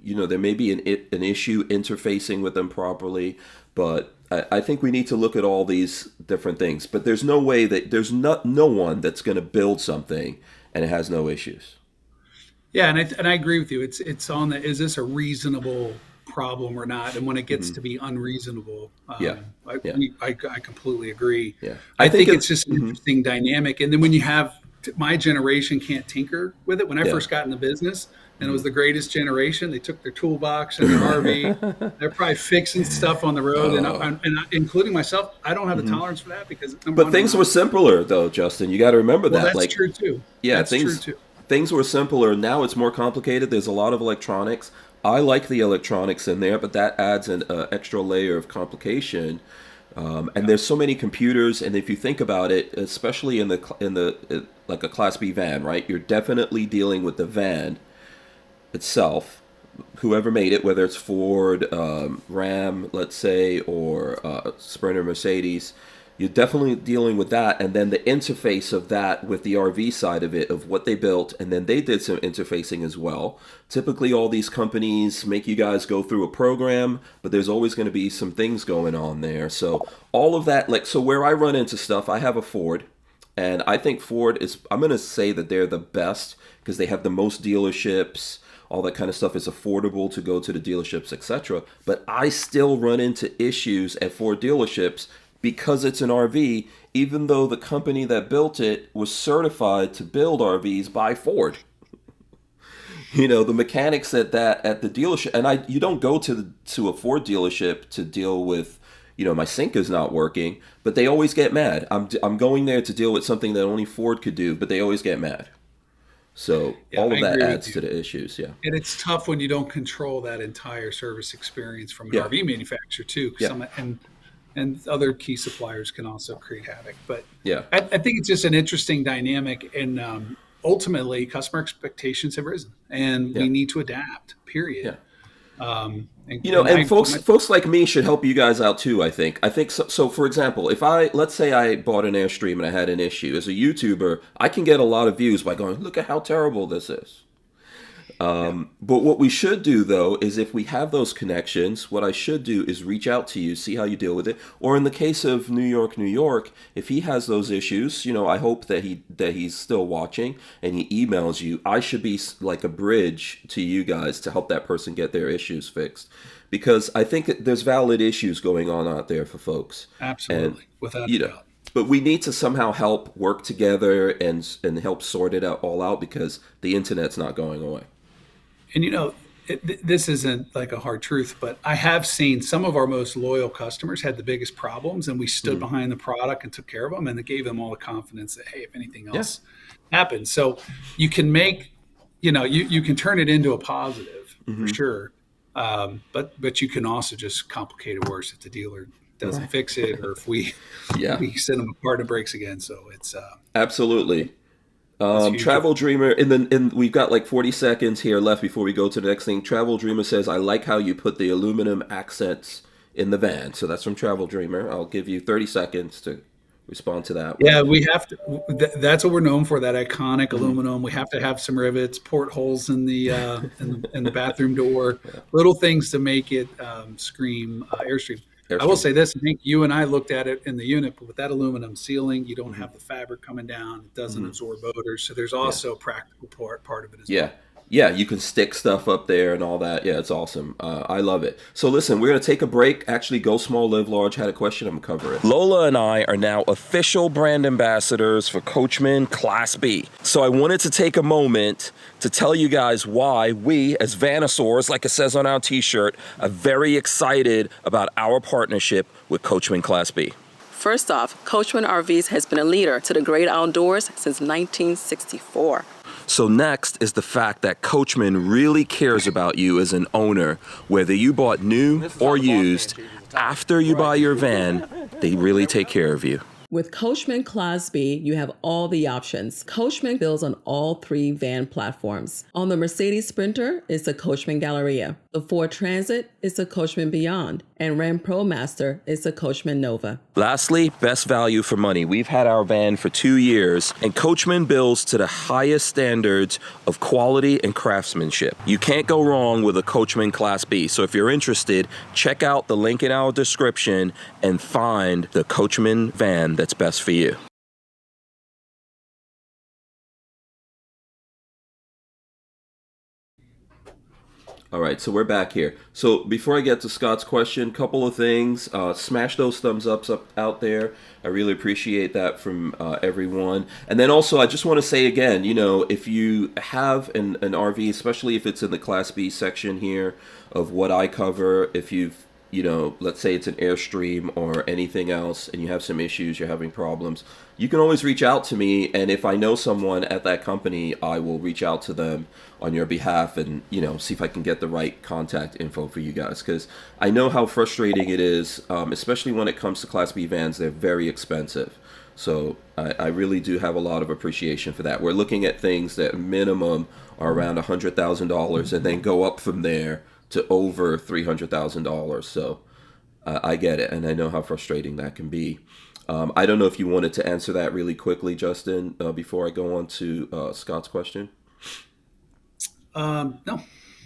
you know there may be an an issue interfacing with them properly, but I, I think we need to look at all these different things. But there's no way that there's not no one that's going to build something and it has no issues. Yeah, and I and I agree with you. It's it's on the is this a reasonable problem or not? And when it gets to be unreasonable, um, Mm-hmm. Yeah, I, yeah. we, I I completely agree. Yeah. I, I think, think it's just an interesting dynamic. And then when you have my generation can't tinker with it. When I Yeah. first got in the business, and it was the greatest generation, they took their toolbox and their RV. They're probably fixing stuff on the road, and, I, and I, including myself, I don't have the tolerance for that because. But one, things were simpler though, Justin. You got to remember Well, that. that's like true too. Yeah, that's things true too. things were simpler. Now it's more complicated. There's a lot of electronics. I like the electronics in there, but that adds an uh, extra layer of complication. Um, and there's so many computers, and if you think about it, especially in the in the uh, like a Class B van, right? You're definitely dealing with the van itself, whoever made it, whether it's Ford, um, Ram, let's say, or uh, Sprinter, Mercedes, you're definitely dealing with that. And then the interface of that with the RV side of it, of what they built, and then they did some interfacing as well. Typically, all these companies make you guys go through a program, but there's always going to be some things going on there. So all of that, like, so where I run into stuff, I have a Ford. And I think Ford is, I'm going to say that they're the best because they have the most dealerships. All that kind of stuff is affordable to go to the dealerships, etc. But I still run into issues at Ford dealerships because it's an RV, even though the company that built it was certified to build RVs by Ford. You know, the mechanics at that at the dealership, and I you don't go to the, to a Ford dealership to deal with you know, my sink is not working, but they always get mad. I'm, I'm going there to deal with something that only Ford could do, but they always get mad. So Yeah, all I of that adds to the issues. Yeah. And it's tough when you don't control that entire service experience from an Yeah. RV manufacturer too. Yeah. some- and and other key suppliers can also create havoc. But Yeah. I, I think it's just an interesting dynamic, and um, ultimately, customer expectations have risen, and Yeah. we need to adapt. Period. Um, You know, and I- folks, my- folks like me should help you guys out too. I think. I think so. So, for example, if I let's say I bought an Airstream and I had an issue as a YouTuber, I can get a lot of views by going, "Look at how terrible this is." Um, But what we should do though is if we have those connections, what I should do is reach out to you, see how you deal with it. Or in the case of New York, New York, if he has those issues, you know, I hope that he that he's still watching and he emails you. I should be like a bridge to you guys to help that person get their issues fixed, because I think that there's valid issues going on out there for folks. absolutely, without You a know, doubt. but we need to somehow help work together and and help sort it out all out because the internet's not going away. And you know, it, th- this isn't like a hard truth, but I have seen some of our most loyal customers had the biggest problems, and we stood Mm-hmm. behind the product and took care of them, and it gave them all the confidence that hey, if anything else happens, so you can make, you know, you you can turn it into a positive Mm-hmm. for sure, um, but but you can also just complicate it worse if the dealer doesn't fix it or if we Yeah. we send them a part and it breaks again. So it's uh, Absolutely. Um. Travel Dreamer, in the in we've got like forty seconds here left before we go to the next thing. Travel Dreamer says, "I like how you put the aluminum accents in the van." So that's from Travel Dreamer. I'll give you thirty seconds to respond to that. Yeah, we have to. Th- that's what we're known for. That iconic Mm-hmm. aluminum. We have to have some rivets, portholes in the uh, in, the, in the bathroom door, little things to make it um, scream uh, airstream. I will say this: I think you and I looked at it in the unit, but with that aluminum ceiling, you don't have the fabric coming down. It doesn't absorb odors. So there's also a practical part part of it as Mm-hmm. Yeah. well. Yeah, you can stick stuff up there and all that. Yeah, it's awesome. Uh, I love it. So listen, we're gonna take a break. Actually, Go Small, Live Large had a question. I'm gonna cover it. Lola and I are now official brand ambassadors for Coachmen Class B. So I wanted to take a moment to tell you guys why we, as Vanasaurs, like it says on our T-shirt, are very excited about our partnership with Coachmen Class B. First off, Coachmen RVs has been a leader to the great outdoors since 1964. So next is the fact that Coachmen really cares about you as an owner, whether you bought new or used. After you buy your van, they really take care of you. With Coachmen Class B, you have all the options. Coachmen builds on all three van platforms. On the Mercedes Sprinter it's the Coachmen Galleria. The Ford Transit is the Coachmen Beyond. And Ram ProMaster is the Coachmen Nova. Lastly, best value for money. We've had our van for two years, and Coachmen builds to the highest standards of quality and craftsmanship. You can't go wrong with a Coachmen Class B. So if you're interested, check out the link in our description and find the Coachmen van that's best for you. All right, so we're back here. So before I get to Scott's question, couple of things. Uh, smash those thumbs ups up out there. I really appreciate that from uh, everyone. And then also, I just want to say again, you know, if you have an, an RV, especially if it's in the Class B section here of what I cover, if you've you know, let's say it's an Airstream or anything else, and you have some issues, you're having problems, you can always reach out to me. And if I know someone at that company, I will reach out to them on your behalf and, you know, see if I can get the right contact info for you guys. Because I know how frustrating it is, um, especially when it comes to Class B vans, they're very expensive. So I, I really do have a lot of appreciation for that. We're looking at things that minimum are around $100,000 and then go up from there to over three hundred thousand dollars. So uh, I get it, and I know how frustrating that can be. Um, I don't know if you wanted to answer that really quickly, Justin, uh, before I go on to uh, Scott's question. Um, no,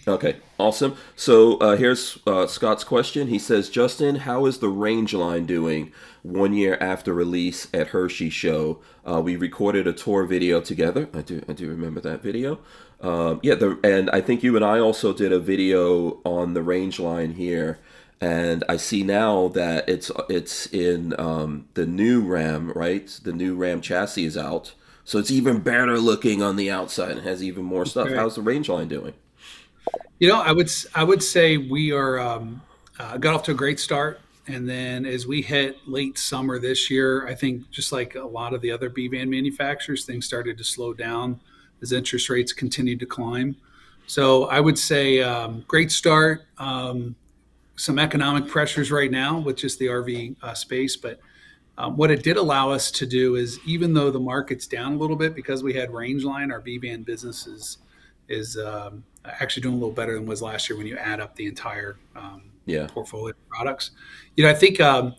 Okay, awesome. So uh, here's uh, Scott's question. He says, Justin, how is the range line doing one year after release at Hershey Show? Uh, we recorded a tour video together. I do, I do remember that video. Um, yeah, the, and I think you and I also did a video on the range line here. And I see now that it's it's in um, the new Ram, right? The new Ram chassis is out, so it's even better looking on the outside and has even more stuff. How's the range line doing? You know, I would I would say we are um, uh, got off to a great start, and then as we hit late summer this year, I think just like a lot of the other B van manufacturers, things started to slow down as interest rates continued to climb. So I would say um, great start. Um, some economic pressures right now with just the RV uh, space, but Um, what it did allow us to do is, even though the market's down a little bit because we had Rangeline, our B van business is is um, actually doing a little better than was last year when you add up the entire um, Yeah. portfolio of products. You know, I think um,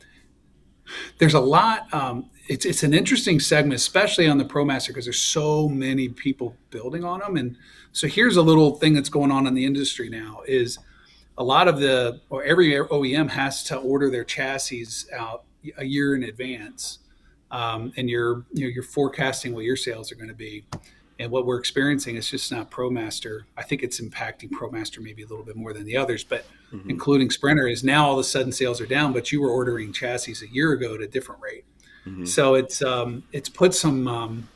there's a lot. Um, it's it's an interesting segment, especially on the ProMaster, because there's so many people building on them. And so here's a little thing that's going on in the industry now: is a lot of the or every OEM has to order their chassis out a year in advance, um, and you're you know you're forecasting what your sales are going to be. And what we're experiencing is just not ProMaster. I think it's impacting ProMaster maybe a little bit more than the others, but including Sprinter, is now all of a sudden sales are down, but you were ordering chassis a year ago at a different rate. So it's um, it's put some um,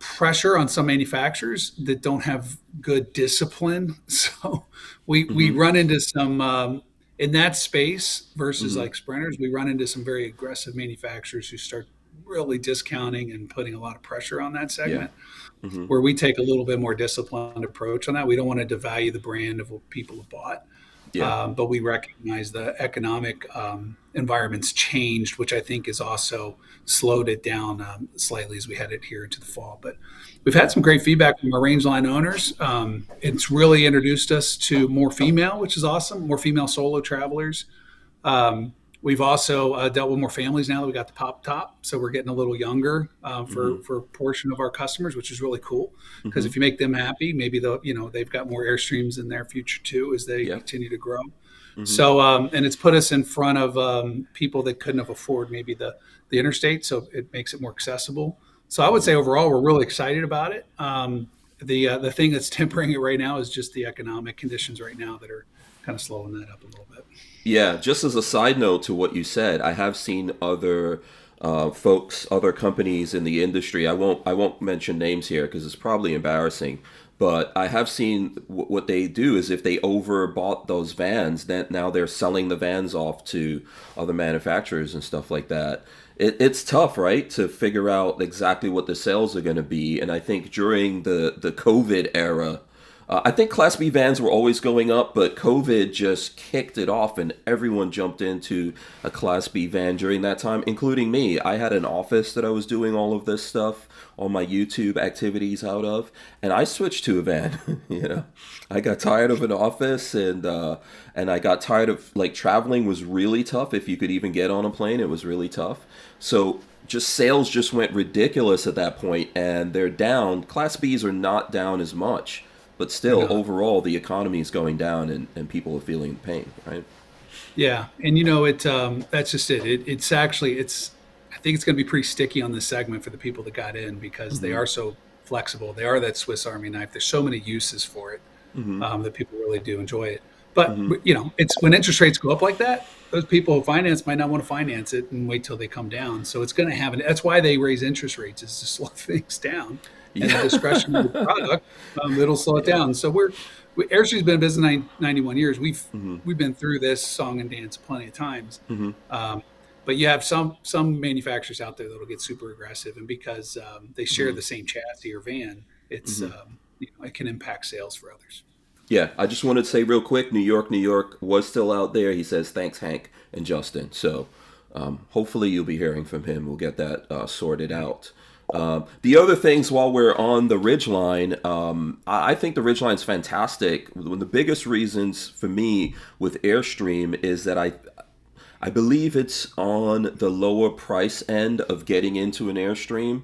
pressure on some manufacturers that don't have good discipline. So we we run into some um, in that space versus like sprinters. We run into some very aggressive manufacturers who start really discounting and putting a lot of pressure on that segment. Where we take a little bit more disciplined approach on that. We don't want to devalue the brand of what people have bought. Yeah. Um, but we recognize the economic um, environment's changed, which I think has also slowed it down um, slightly as we headed here into the fall. But we've had some great feedback from our range line owners. Um, it's really introduced us to more female, which is awesome, more female solo travelers. Um, we've also uh, dealt with more families now that we got the pop top, so we're getting a little younger uh, for for a portion of our customers, which is really cool. Because if you make them happy, maybe they'll you know they've got more airstreams in their future too as they Yeah. continue to grow. So um, and it's put us in front of um, people that couldn't have afford maybe the the interstate, so it makes it more accessible. So I would say overall we're really excited about it. Um, the uh, the thing that's tempering it right now is just the economic conditions right now that are kind of slowing that up a little bit. Yeah, just as a side note to what you said, I have seen other uh, folks, other companies in the industry. I won't, I won't mention names here because it's probably embarrassing. But I have seen w- what they do is if they overbought those vans, then now they're selling the vans off to other manufacturers and stuff like that. It, it's tough, right, to figure out exactly what the sales are going to be. And I think during the the COVID era, uh, I think Class B vans were always going up, but COVID just kicked it off, and everyone jumped into a Class B van during that time, including me. I had an office that I was doing all of this stuff, all my YouTube activities out of, and I switched to a van. you know, I got tired of an office, and uh, and I got tired of like traveling was really tough. If you could even get on a plane, it was really tough. So just sales just went ridiculous at that point, and they're down. Class Bs are not down as much but still overall the economy is going down and, and people are feeling pain right Yeah, and you know it. Um, that's just it. it. It's actually it's. I think it's going to be pretty sticky on this segment for the people that got in because they are so flexible. They are that Swiss Army knife. There's so many uses for it um, that people really do enjoy it. But you know, it's when interest rates go up like that, those people who finance might not want to finance it and wait till they come down. So it's going to have an. That's why they raise interest rates is to slow things down. And the discretionary product, um, it'll slow it down. So we're we, Airstream's been in business nine, 91 years. We've we've been through this song and dance plenty of times. Um, but you have some some manufacturers out there that'll get super aggressive, and because um, they share the same chassis or van, it's um, you know, it can impact sales for others. yeah i just wanted to say real quick new york new york was still out there. He says thanks hank and justin. So um, hopefully you'll be hearing from him. We'll get that uh, sorted out um, the other things while we're on the Ridgeline, um, I I think the ridgeline is fantastic. One of the biggest reasons for me with Airstream is that I I believe it's on the lower price end of getting into an Airstream.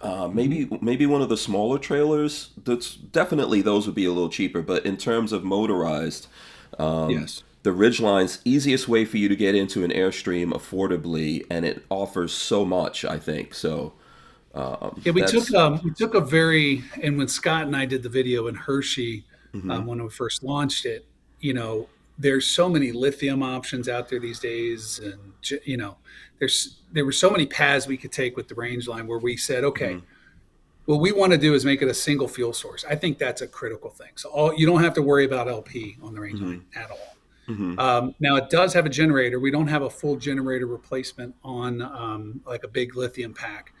Uh, maybe maybe one of the smaller trailers. That's definitely those would be a little cheaper. But in terms of motorized, um, yes. the Ridgeline's easiest way for you to get into an Airstream affordably, and it offers so much. I think so. Um, Yeah, we took um, we took a very and when Scott and I did the video in Hershey Mm-hmm. um, when we first launched it, you know, there's so many lithium options out there these days, and you know, there's there were so many paths we could take with the range line where we said, okay, Mm-hmm. what we want to do is make it a single fuel source. I think that's a critical thing. So all you don't have to worry about LP on the range Mm-hmm. line at all. Um, now it does have a generator. We don't have a full generator replacement on um, like a big lithium pack,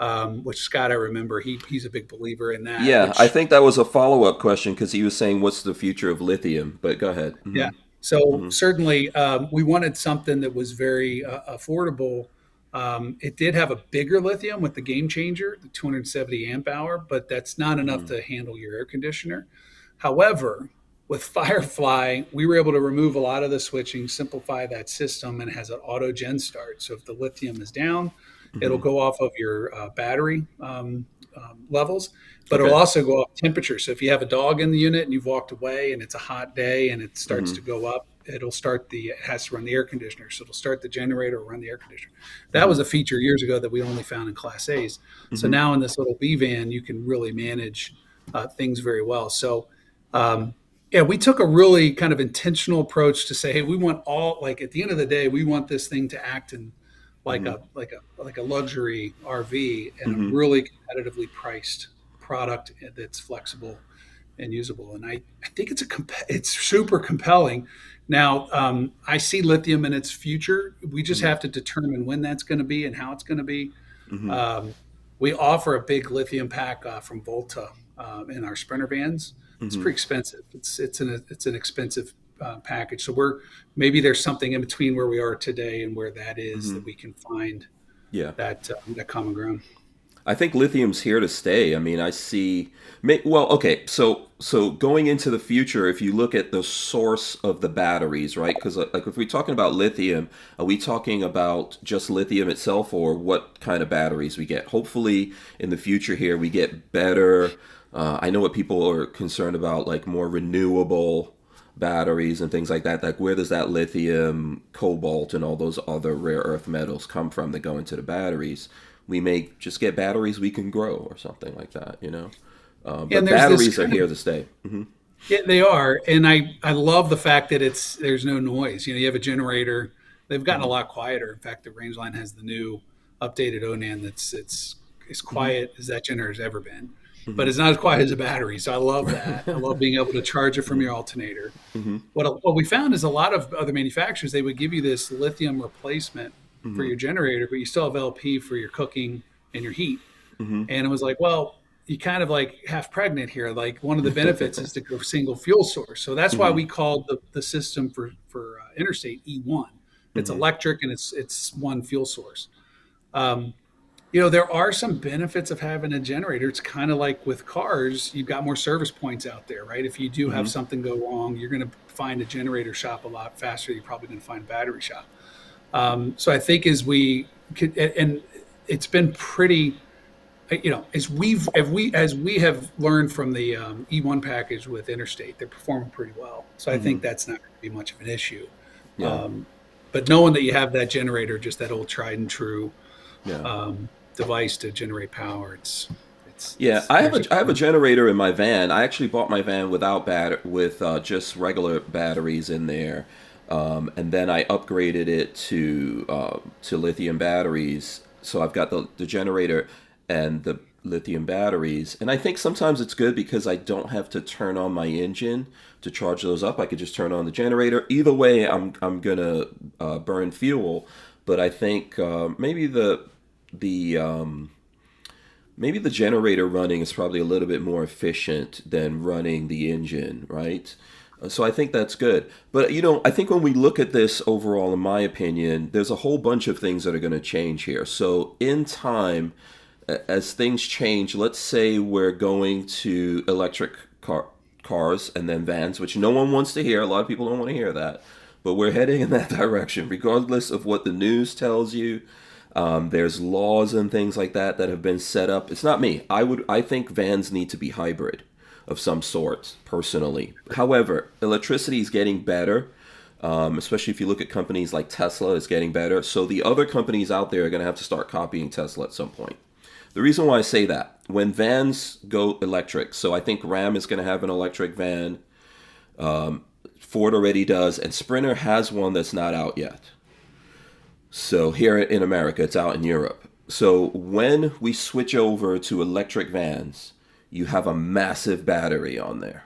um, which Scott I remember he he's a big believer in that. Yeah, which- I think that was a follow up question because he was saying, "What's the future of lithium?" But go ahead. Mhm. Yeah. So certainly, um, we wanted something that was very uh, affordable Um, it did have a bigger lithium with the game changer, the 270 amp hour, but that's not enough to handle your air conditioner. However, with Firefly, we were able to remove a lot of the switching, simplify that system, and it has an auto gen start. So if the lithium is down, it'll go off of your uh, battery um, um, levels, but Okay. it'll also go off temperature. So if you have a dog in the unit and you've walked away and it's a hot day and it starts to go up, it'll start the it has to run the air conditioner. So it'll start the generator or run the air conditioner. That was a feature years ago that we only found in Class A's. So now in this little B van, you can really manage uh, things very well. So um, yeah, we took a really kind of intentional approach to say, hey, we want all like at the end of the day, we want this thing to act in like a like a like a luxury RV and a really competitively priced product that's flexible and usable. And I, I think it's a comp- it's super compelling. Now um, I see lithium in its future. We just have to determine when that's going to be and how it's going to be. Um, we offer a big lithium pack uh, from Volta um, in our Sprinter vans. It's pretty expensive. It's it's an it's an expensive uh, package. So we're maybe there's something in between where we are today and where that is that we can find Yeah. that uh, that common ground. I think lithium's here to stay. I mean, I see. may- Well, okay, so so going into the future, if you look at the source of the batteries, right? Because like if we're talking about lithium, are we talking about just lithium itself, or what kind of batteries we get? Hopefully, in the future here, we get better. Uh, I know what people are concerned about, like more renewable batteries and things like that. Like, where does that lithium, cobalt, and all those other rare earth metals come from that go into the batteries? We may just get batteries we can grow or something like that, you know. Uh, but and there's this batteries are kind of- here to stay. hmm Yeah, they are, and I I love the fact that it's there's no noise. You know, you have a generator. They've gotten a lot quieter. In fact, the Rangeline has the new updated Onan that's it's as quiet as that generator's ever been, but it's not as quiet as a battery. So I love that. I love being able to charge it from your alternator. Mm-hmm. What what we found is a lot of other manufacturers they would give you this lithium replacement for mm-hmm. your generator, but you still have LP for your cooking and your heat. Mm-hmm. And it was like, well, you kind of like half pregnant here. Like one of the benefits is to go single fuel source. So that's why we called the, the system for for uh, interstate E1. It's electric and it's it's one fuel source. Um, you know, there are some benefits of having a generator. It's kind of like with cars, you've got more service points out there, right? If you do have something go wrong, you're going to find a generator shop a lot faster. You're probably going to find a battery shop. Um, so I think as we could, and it's been pretty, you know, as we've, as we, as we have learned from the um, E1 package with Interstate, they're performing pretty well. So I think that's not going to be much of an issue. Yeah. Um, but knowing that you have that generator, just that old tried and true yeah. Device to generate power, it's, it's Yeah, it's- I have a I have a generator in my van. I actually bought my van without bat with uh, just regular batteries in there, um, and then I upgraded it to uh, to lithium batteries. So I've got the the generator and the lithium batteries, and I think sometimes it's good because I don't have to turn on my engine to charge those up. I could just turn on the generator. Either way, I'm I'm gonna uh, burn fuel, but I think uh, maybe the the um, maybe the generator running is probably a little bit more efficient than running the engine, right? Uh, So I think that's good. But you know, I think when we look at this overall, in my opinion, there's a whole bunch of things that are going to change here. So in time, as things change, let's say we're going to electric car cars and then vans, which no one wants to hear. A lot of people don't want to hear that. But we're heading in that direction, regardless of what the news tells you. Um, there's laws and things like that that have been set up. It's not me. I would. I think vans need to be hybrid of some sort, personally. However, electricity is getting better, um, especially if you look at companies like Tesla. It's getting better. So the other companies out there are going to have to start copying Tesla at some point. The reason why I say that, when vans go electric, so I think Ram is going to have an electric van. Um, Ford already does, and Sprinter has one that's not out yet. So here in America, it's out in Europe. So when we switch over to electric vans, you have a massive battery on there.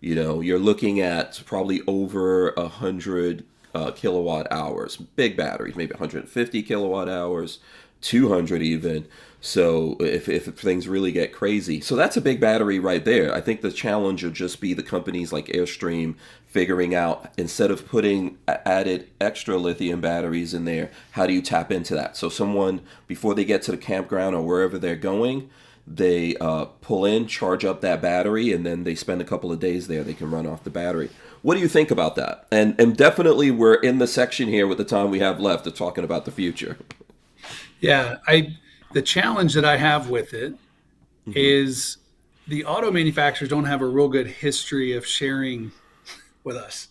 You know, you're looking at probably over a hundred uh, kilowatt hours, big batteries, maybe 150 kilowatt hours, 200 even. So if, if things really get crazy, so that's a big battery right there. I think the challenge will just be the companies like Airstream figuring out instead of putting added extra lithium batteries in there, how do you tap into that? So someone before they get to the campground or wherever they're going, they uh, pull in, charge up that battery, and then they spend a couple of days there. They can run off the battery. What do you think about that? And and definitely we're in the section here with the time we have left of talking about the future. Yeah, I the challenge that I have with it is the auto manufacturers don't have a real good history of sharing with us.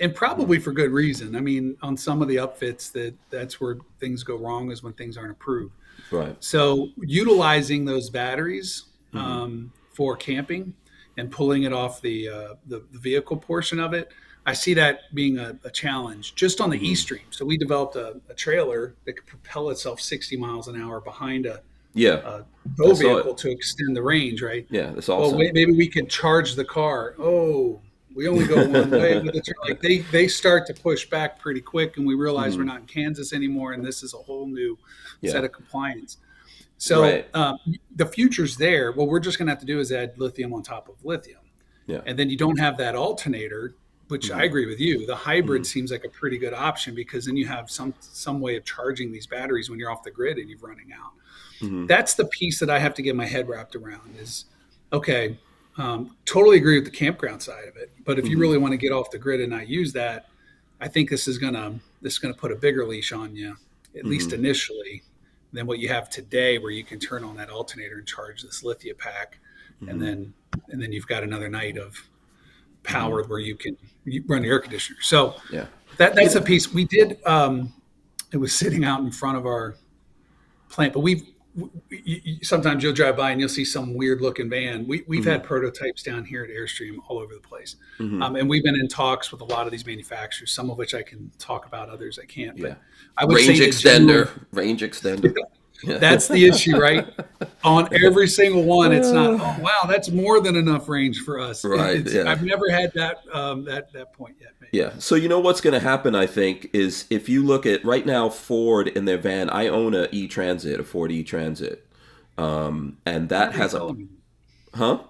And probably for good reason. I mean, on some of the upfits that that's where things go wrong is when things aren't approved. Right. So utilizing those batteries um, for camping and pulling it off the, uh, the the vehicle portion of it, I see that being a, a challenge just on the E stream. So we developed a, a trailer that could propel itself 60 miles an hour behind a, Yeah. a tow vehicle to extend the range, right? Yeah. That's Well, awesome. wait, maybe we could charge the car. Oh, we only go one way. with the Like they they start to push back pretty quick, and we realize we're not in Kansas anymore, and this is a whole new Yeah. set of compliance. So Right. um, the future's there. What we're just going to have to do is add lithium on top of lithium, Yeah. and then you don't have that alternator. Which I mm-hmm. agree with you. The hybrid mm-hmm. seems like a pretty good option because then you have some some way of charging these batteries when you're off the grid and you're running out. Mm-hmm. That's the piece that I have to get my head wrapped around is okay, um, totally agree with the campground side of it. But if you really want to get off the grid and not use that, I think this is gonna this is gonna put a bigger leash on you, at least initially, than what you have today, where you can turn on that alternator and charge this lithium pack, and then and then you've got another night of power where you can you run the air conditioner. So Yeah. that that's a piece we did. Um, it was sitting out in front of our plant, but we've w- you, you, sometimes you'll drive by and you'll see some weird looking van. We, we've had prototypes down here at Airstream all over the place, um, and we've been in talks with a lot of these manufacturers. Some of which I can talk about, others I can't. Yeah. But I would Range extender. Range extender. that's the issue, right? On every single one, it's not. Oh, wow, that's more than enough range for us. Right, yeah. I've never had that um, that that point yet. maybe. Yeah. So you know what's going to happen? I think is if you look at right now Ford in their van. I own a E Transit, a Ford E Transit, um, and that has a me. huh.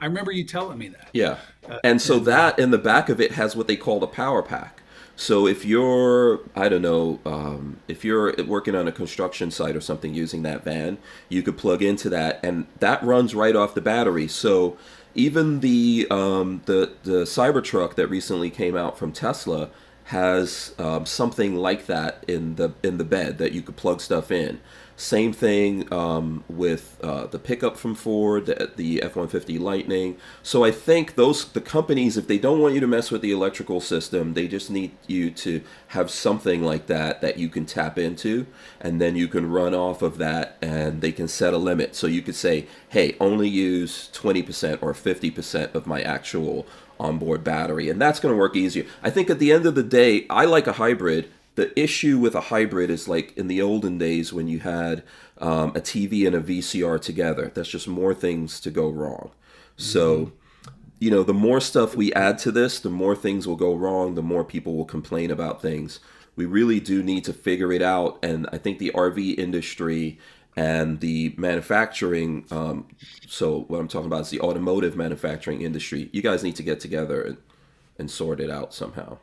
I remember you telling me that. Yeah. And so that in the back of it has what they call the power pack. So if you're, I don't know, um, if you're working on a construction site or something using that van, you could plug into that, and that runs right off the battery. So even the um, the the Cybertruck that recently came out from Tesla has um, something like that in the in the bed that you could plug stuff in. Same thing um, with uh, the pickup from Ford, the, the F-150 Lightning. So I think those the companies, if they don't want you to mess with the electrical system, they just need you to have something like that that you can tap into, and then you can run off of that, and they can set a limit. So you could say, hey, only use 20% or 50% of my actual onboard battery, and that's going to work easier. I think at the end of the day, I like a hybrid the issue with a hybrid is like in the olden days when you had um, a TV and a VCR together. That's just more things to go wrong. So, you know, the more stuff we add to this, the more things will go wrong, the more people will complain about things. We really do need to figure it out. And I think the RV industry and the manufacturing, um, so what I'm talking about is the automotive manufacturing industry, you guys need to get together and, and sort it out somehow.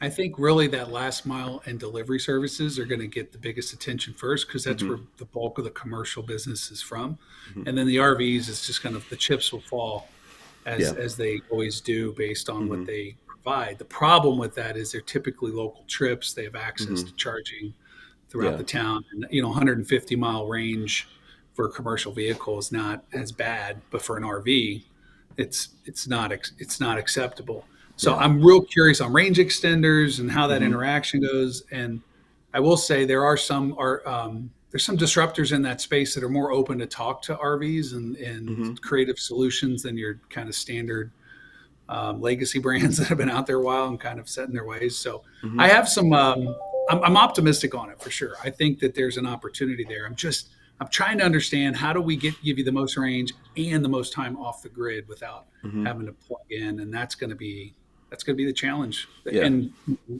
I think really that last mile and delivery services are going to get the biggest attention first because that's mm-hmm. where the bulk of the commercial business is from, mm-hmm. and then the RVs is just kind of the chips will fall as Yeah. as they always do based on what mm-hmm. they provide. The problem with that is they're typically local trips. They have access to charging throughout Yeah. the town, and you know 150 mile range for a commercial vehicle is not as bad, but for an RV, it's it's not it's not acceptable. So I'm real curious on range extenders and how that interaction goes. And I will say there are some are um, there's some disruptors in that space that are more open to talk to RVs and, and creative solutions than your kind of standard um, legacy brands that have been out there a while and kind of set in their ways. So I have some. Um, I'm, I'm optimistic on it for sure. I think that there's an opportunity there. I'm just I'm trying to understand how do we get give you the most range and the most time off the grid without having to plug in, and that's going to be that's going to be the challenge Yeah. and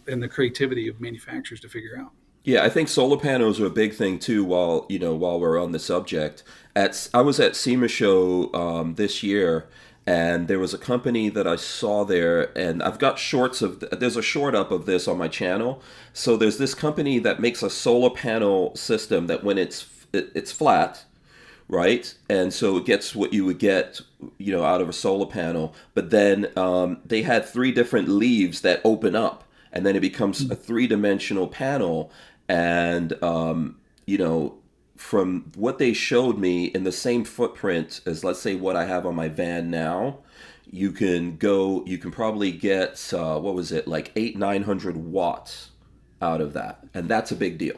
and the creativity of manufacturers to figure out. Yeah, I think solar panels are a big thing too. While you know, while we're on the subject, at I was at SEMA show um, this year, and there was a company that I saw there, and I've got shorts of. There's a short up of this on my channel. So there's this company that makes a solar panel system that when it's it, it's flat, right? And so it gets what you would get, you know, out of a solar panel. But then um, they had three different leaves that open up, and then it becomes a three-dimensional panel. And um, you know, from what they showed me in the same footprint as, let's say, what I have on my van now. You can go. You can probably get uh, what was it like eight nine hundred watts out of that, and that's a big deal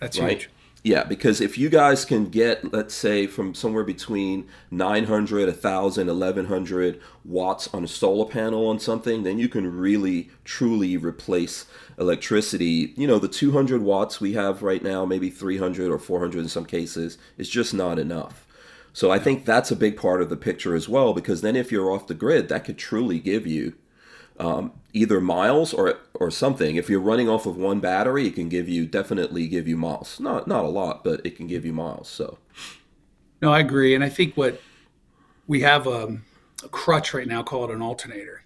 That's right? huge. Yeah, because if you guys can get, let's say, from somewhere between 900, 1,000, 1,100 watts on a solar panel on something, then you can really, truly replace electricity. You know, the 200 watts we have right now, maybe 300 or 400 in some cases, is just not enough. So I think that's a big part of the picture as well, because then if you're off the grid, that could truly give you um, either miles or or something. If you're running off of one battery, it can give you definitely give you miles. Not not a lot, but it can give you miles. So No, I agree, and I think what we have a, a crutch right now called an alternator.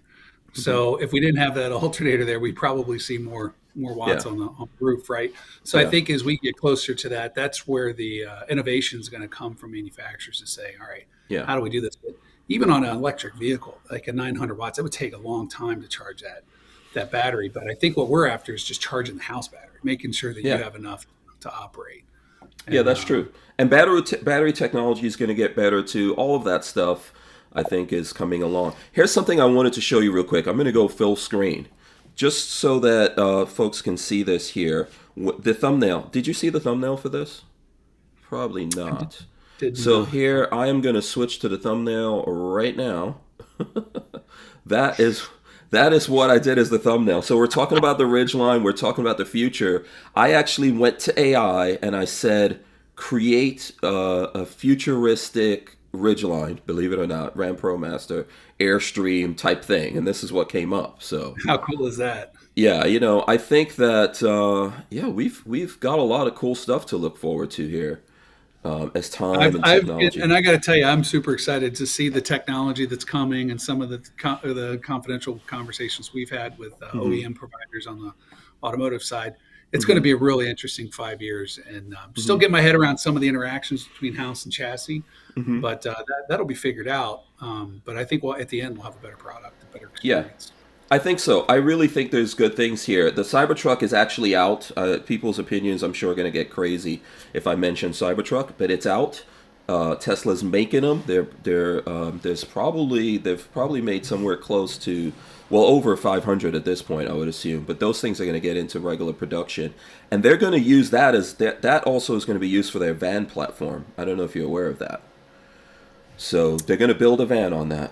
So if we didn't have that alternator there, we'd probably see more more watts Yeah. on the on the roof, right? So Yeah. I think as we get closer to that, that's where the uh, innovation is going to come from manufacturers to say, all right, Yeah. how do we do this? But even on an electric vehicle, like a 900 watts, it would take a long time to charge that that battery. But I think what we're after is just charging the house battery, making sure that Yeah. you have enough to operate. yeah, that's uh, true. And battery te- battery technology is going to get better too. All of that stuff, I think, is coming along. Here's something I wanted to show you real quick. I'm going to go full screen, just so that uh, folks can see this here. The thumbnail. Did you see the thumbnail for this? Probably not. Did So not- here I am going to switch to the thumbnail right now. that is that is what I did as the thumbnail. So we're talking about the Rangeline, we're talking about the future. I actually went to AI and I said create uh, a futuristic Rangeline, believe it or not, Ram Pro Master Airstream type thing, and this is what came up. So how cool is that? yeah, you know, I think that uh, yeah, we've we've got a lot of cool stuff to look forward to here um, as time I've, and I've, technology. and I got to tell you, I'm super excited to see the technology that's coming and some of the co- the confidential conversations we've had with uh, Mm-hmm. OEM providers on the automotive side. It's going to be a really interesting five years, and um, still Mm-hmm. get my head around some of the interactions between house and chassis. Mhm. But uh, that, that'll be figured out. Um, but I think we'll, at the end we'll have a better product, a better Yeah. I think so. I really think there's good things here. The Cybertruck is actually out. Uh, people's opinions, I'm sure, are going to get crazy if I mention Cybertruck, but it's out. Uh, Tesla's making them. They're they're um, there's probably they've probably made somewhere close to well over 500 at this point, I would assume. But those things are going to get into regular production, and they're going to use that as that that also is going to be used for their van platform. I don't know if you're aware of that. So they're going to build a van on that.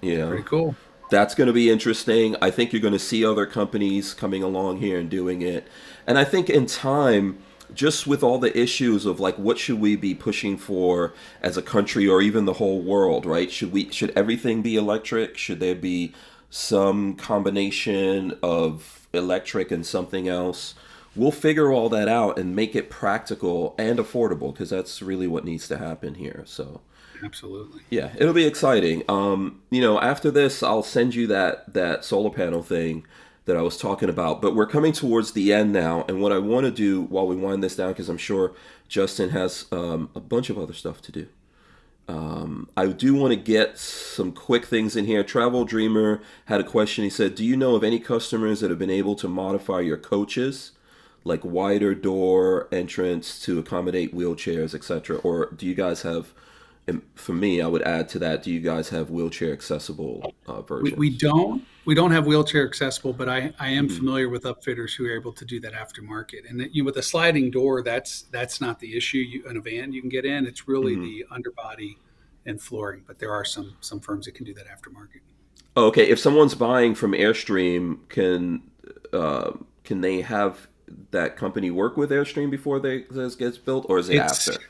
Yeah, Pretty cool. That's going to be interesting. I think you're going to see other companies coming along here and doing it. And I think in time, just with all the issues of like what should we be pushing for as a country or even the whole world, right? Should we should everything be electric? Should there be some combination of electric and something else? We'll figure all that out and make it practical and affordable because that's really what needs to happen here. So Absolutely. yeah, it'll be exciting. Um, you know, after this, I'll send you that that solar panel thing that I was talking about. But we're coming towards the end now, and what I want to do while we wind this down, because I'm sure Justin has um, a bunch of other stuff to do. Um, I do want to get some quick things in here. Travel Dreamer had a question. He said, "Do you know of any customers that have been able to modify your coaches?" like wider door entrance to accommodate wheelchairs, etc. Or do you guys have? And for me, I would add to that. Do you guys have wheelchair accessible uh, We, versions? we don't we don't have wheelchair accessible, but I, I am Mhm. familiar with upfitters who are able to do that aftermarket. And that, you with a sliding door, that's that's not the issue. You, in a van, you can get in. It's really Mhm. the underbody and flooring. But there are some some firms that can do that aftermarket. Oh, okay, if someone's buying from Airstream, can uh, can they have that company work with Airstream before they this gets built, or is it It's- after?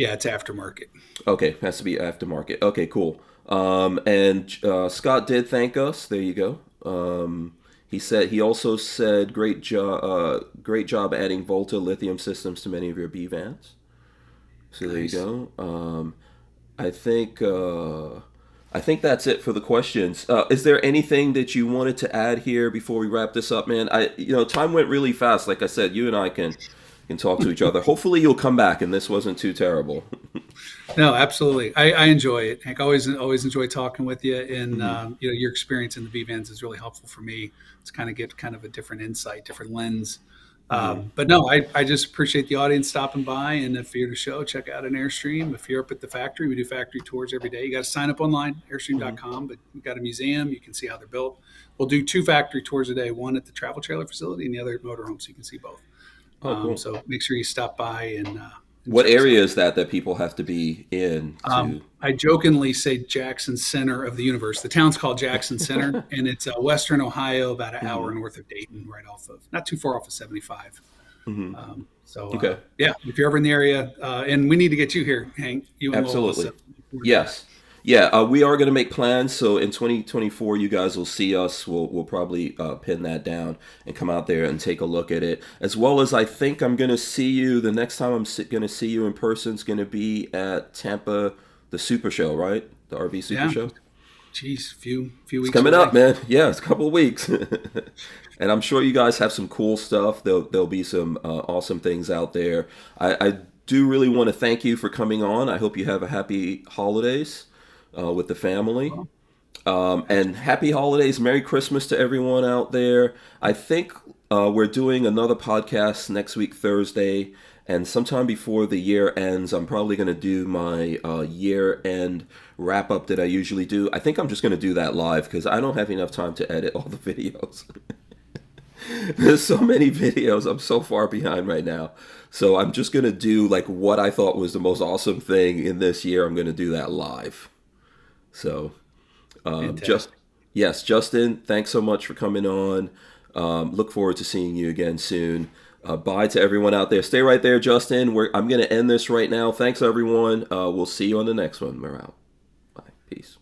Yeah, it's aftermarket. Okay, has to be aftermarket. Okay, cool. Um, and uh, Scott did thank us. There you go. Um, he said he also said great job, uh, great job adding Volta lithium systems to many of your B vans. So there Nice. you go. Um, I think uh, I think that's it for the questions. Uh, is there anything that you wanted to add here before we wrap this up, man? I you know time went really fast. Like I said, you and I can can talk to each other. Hopefully, you'll come back and this wasn't too terrible. No, absolutely. I, I enjoy it. Hank, always always enjoy talking with you, and um, you know your experience in the B vans is really helpful for me to kind of get kind of a different insight, different lens. Um, but no, I, I just appreciate the audience stopping by, and if you're at a show, check out an Airstream. If you're up at the factory, we do factory tours every day. You got to sign up online, Airstream.com. But we've got a museum, you can see how they're built. We'll do two factory tours a day, one at the travel trailer facility, and the other at motorhome, so you can see both. Oh, cool. Um, so make sure you stop by and. Uh, and What check out. area is that that people have to be in? To, Um, I jokingly say Jackson Center of the universe. The town's called Jackson Center, and it's uh, Western Ohio, about an hour north of Dayton, right off of, not too far off of 75. Um, so, uh, Okay. yeah, if you're ever in the area, uh, and we need to get you here, Hank. You and Will Absolutely. also. Yes. Yeah, uh, we are going to make plans. So in 2024, you guys will see us. We'll, we'll probably uh, pin that down and come out there and take a look at it. As well as I think I'm going to see you the next time I'm going to see you in person is going to be at Tampa, the Super Show, right? The RV Super Yeah. Show. Geez, few few weeks It's coming away. up, man. Yeah, it's a couple of weeks. and I'm sure you guys have some cool stuff. There'll, there'll be some uh, awesome things out there. I, I do really want to thank you for coming on. I hope you have a happy holidays uh, with the family. Um, and happy holidays. Merry Christmas to everyone out there. I think uh, we're doing another podcast next week, Thursday. And sometime before the year ends, I'm probably going to do my uh, year end wrap up that I usually do. I think I'm just going to do that live because I don't have enough time to edit all the videos. There's so many videos. I'm so far behind right now. So I'm just going to do like what I thought was the most awesome thing in this year. I'm going to do that live. So um, Fantastic. just yes, Justin, thanks so much for coming on. Um, look forward to seeing you again soon. Uh, bye to everyone out there. Stay right there, Justin. We're, I'm going to end this right now. Thanks, everyone. Uh, we'll see you on the next one. We're out. Bye. Peace.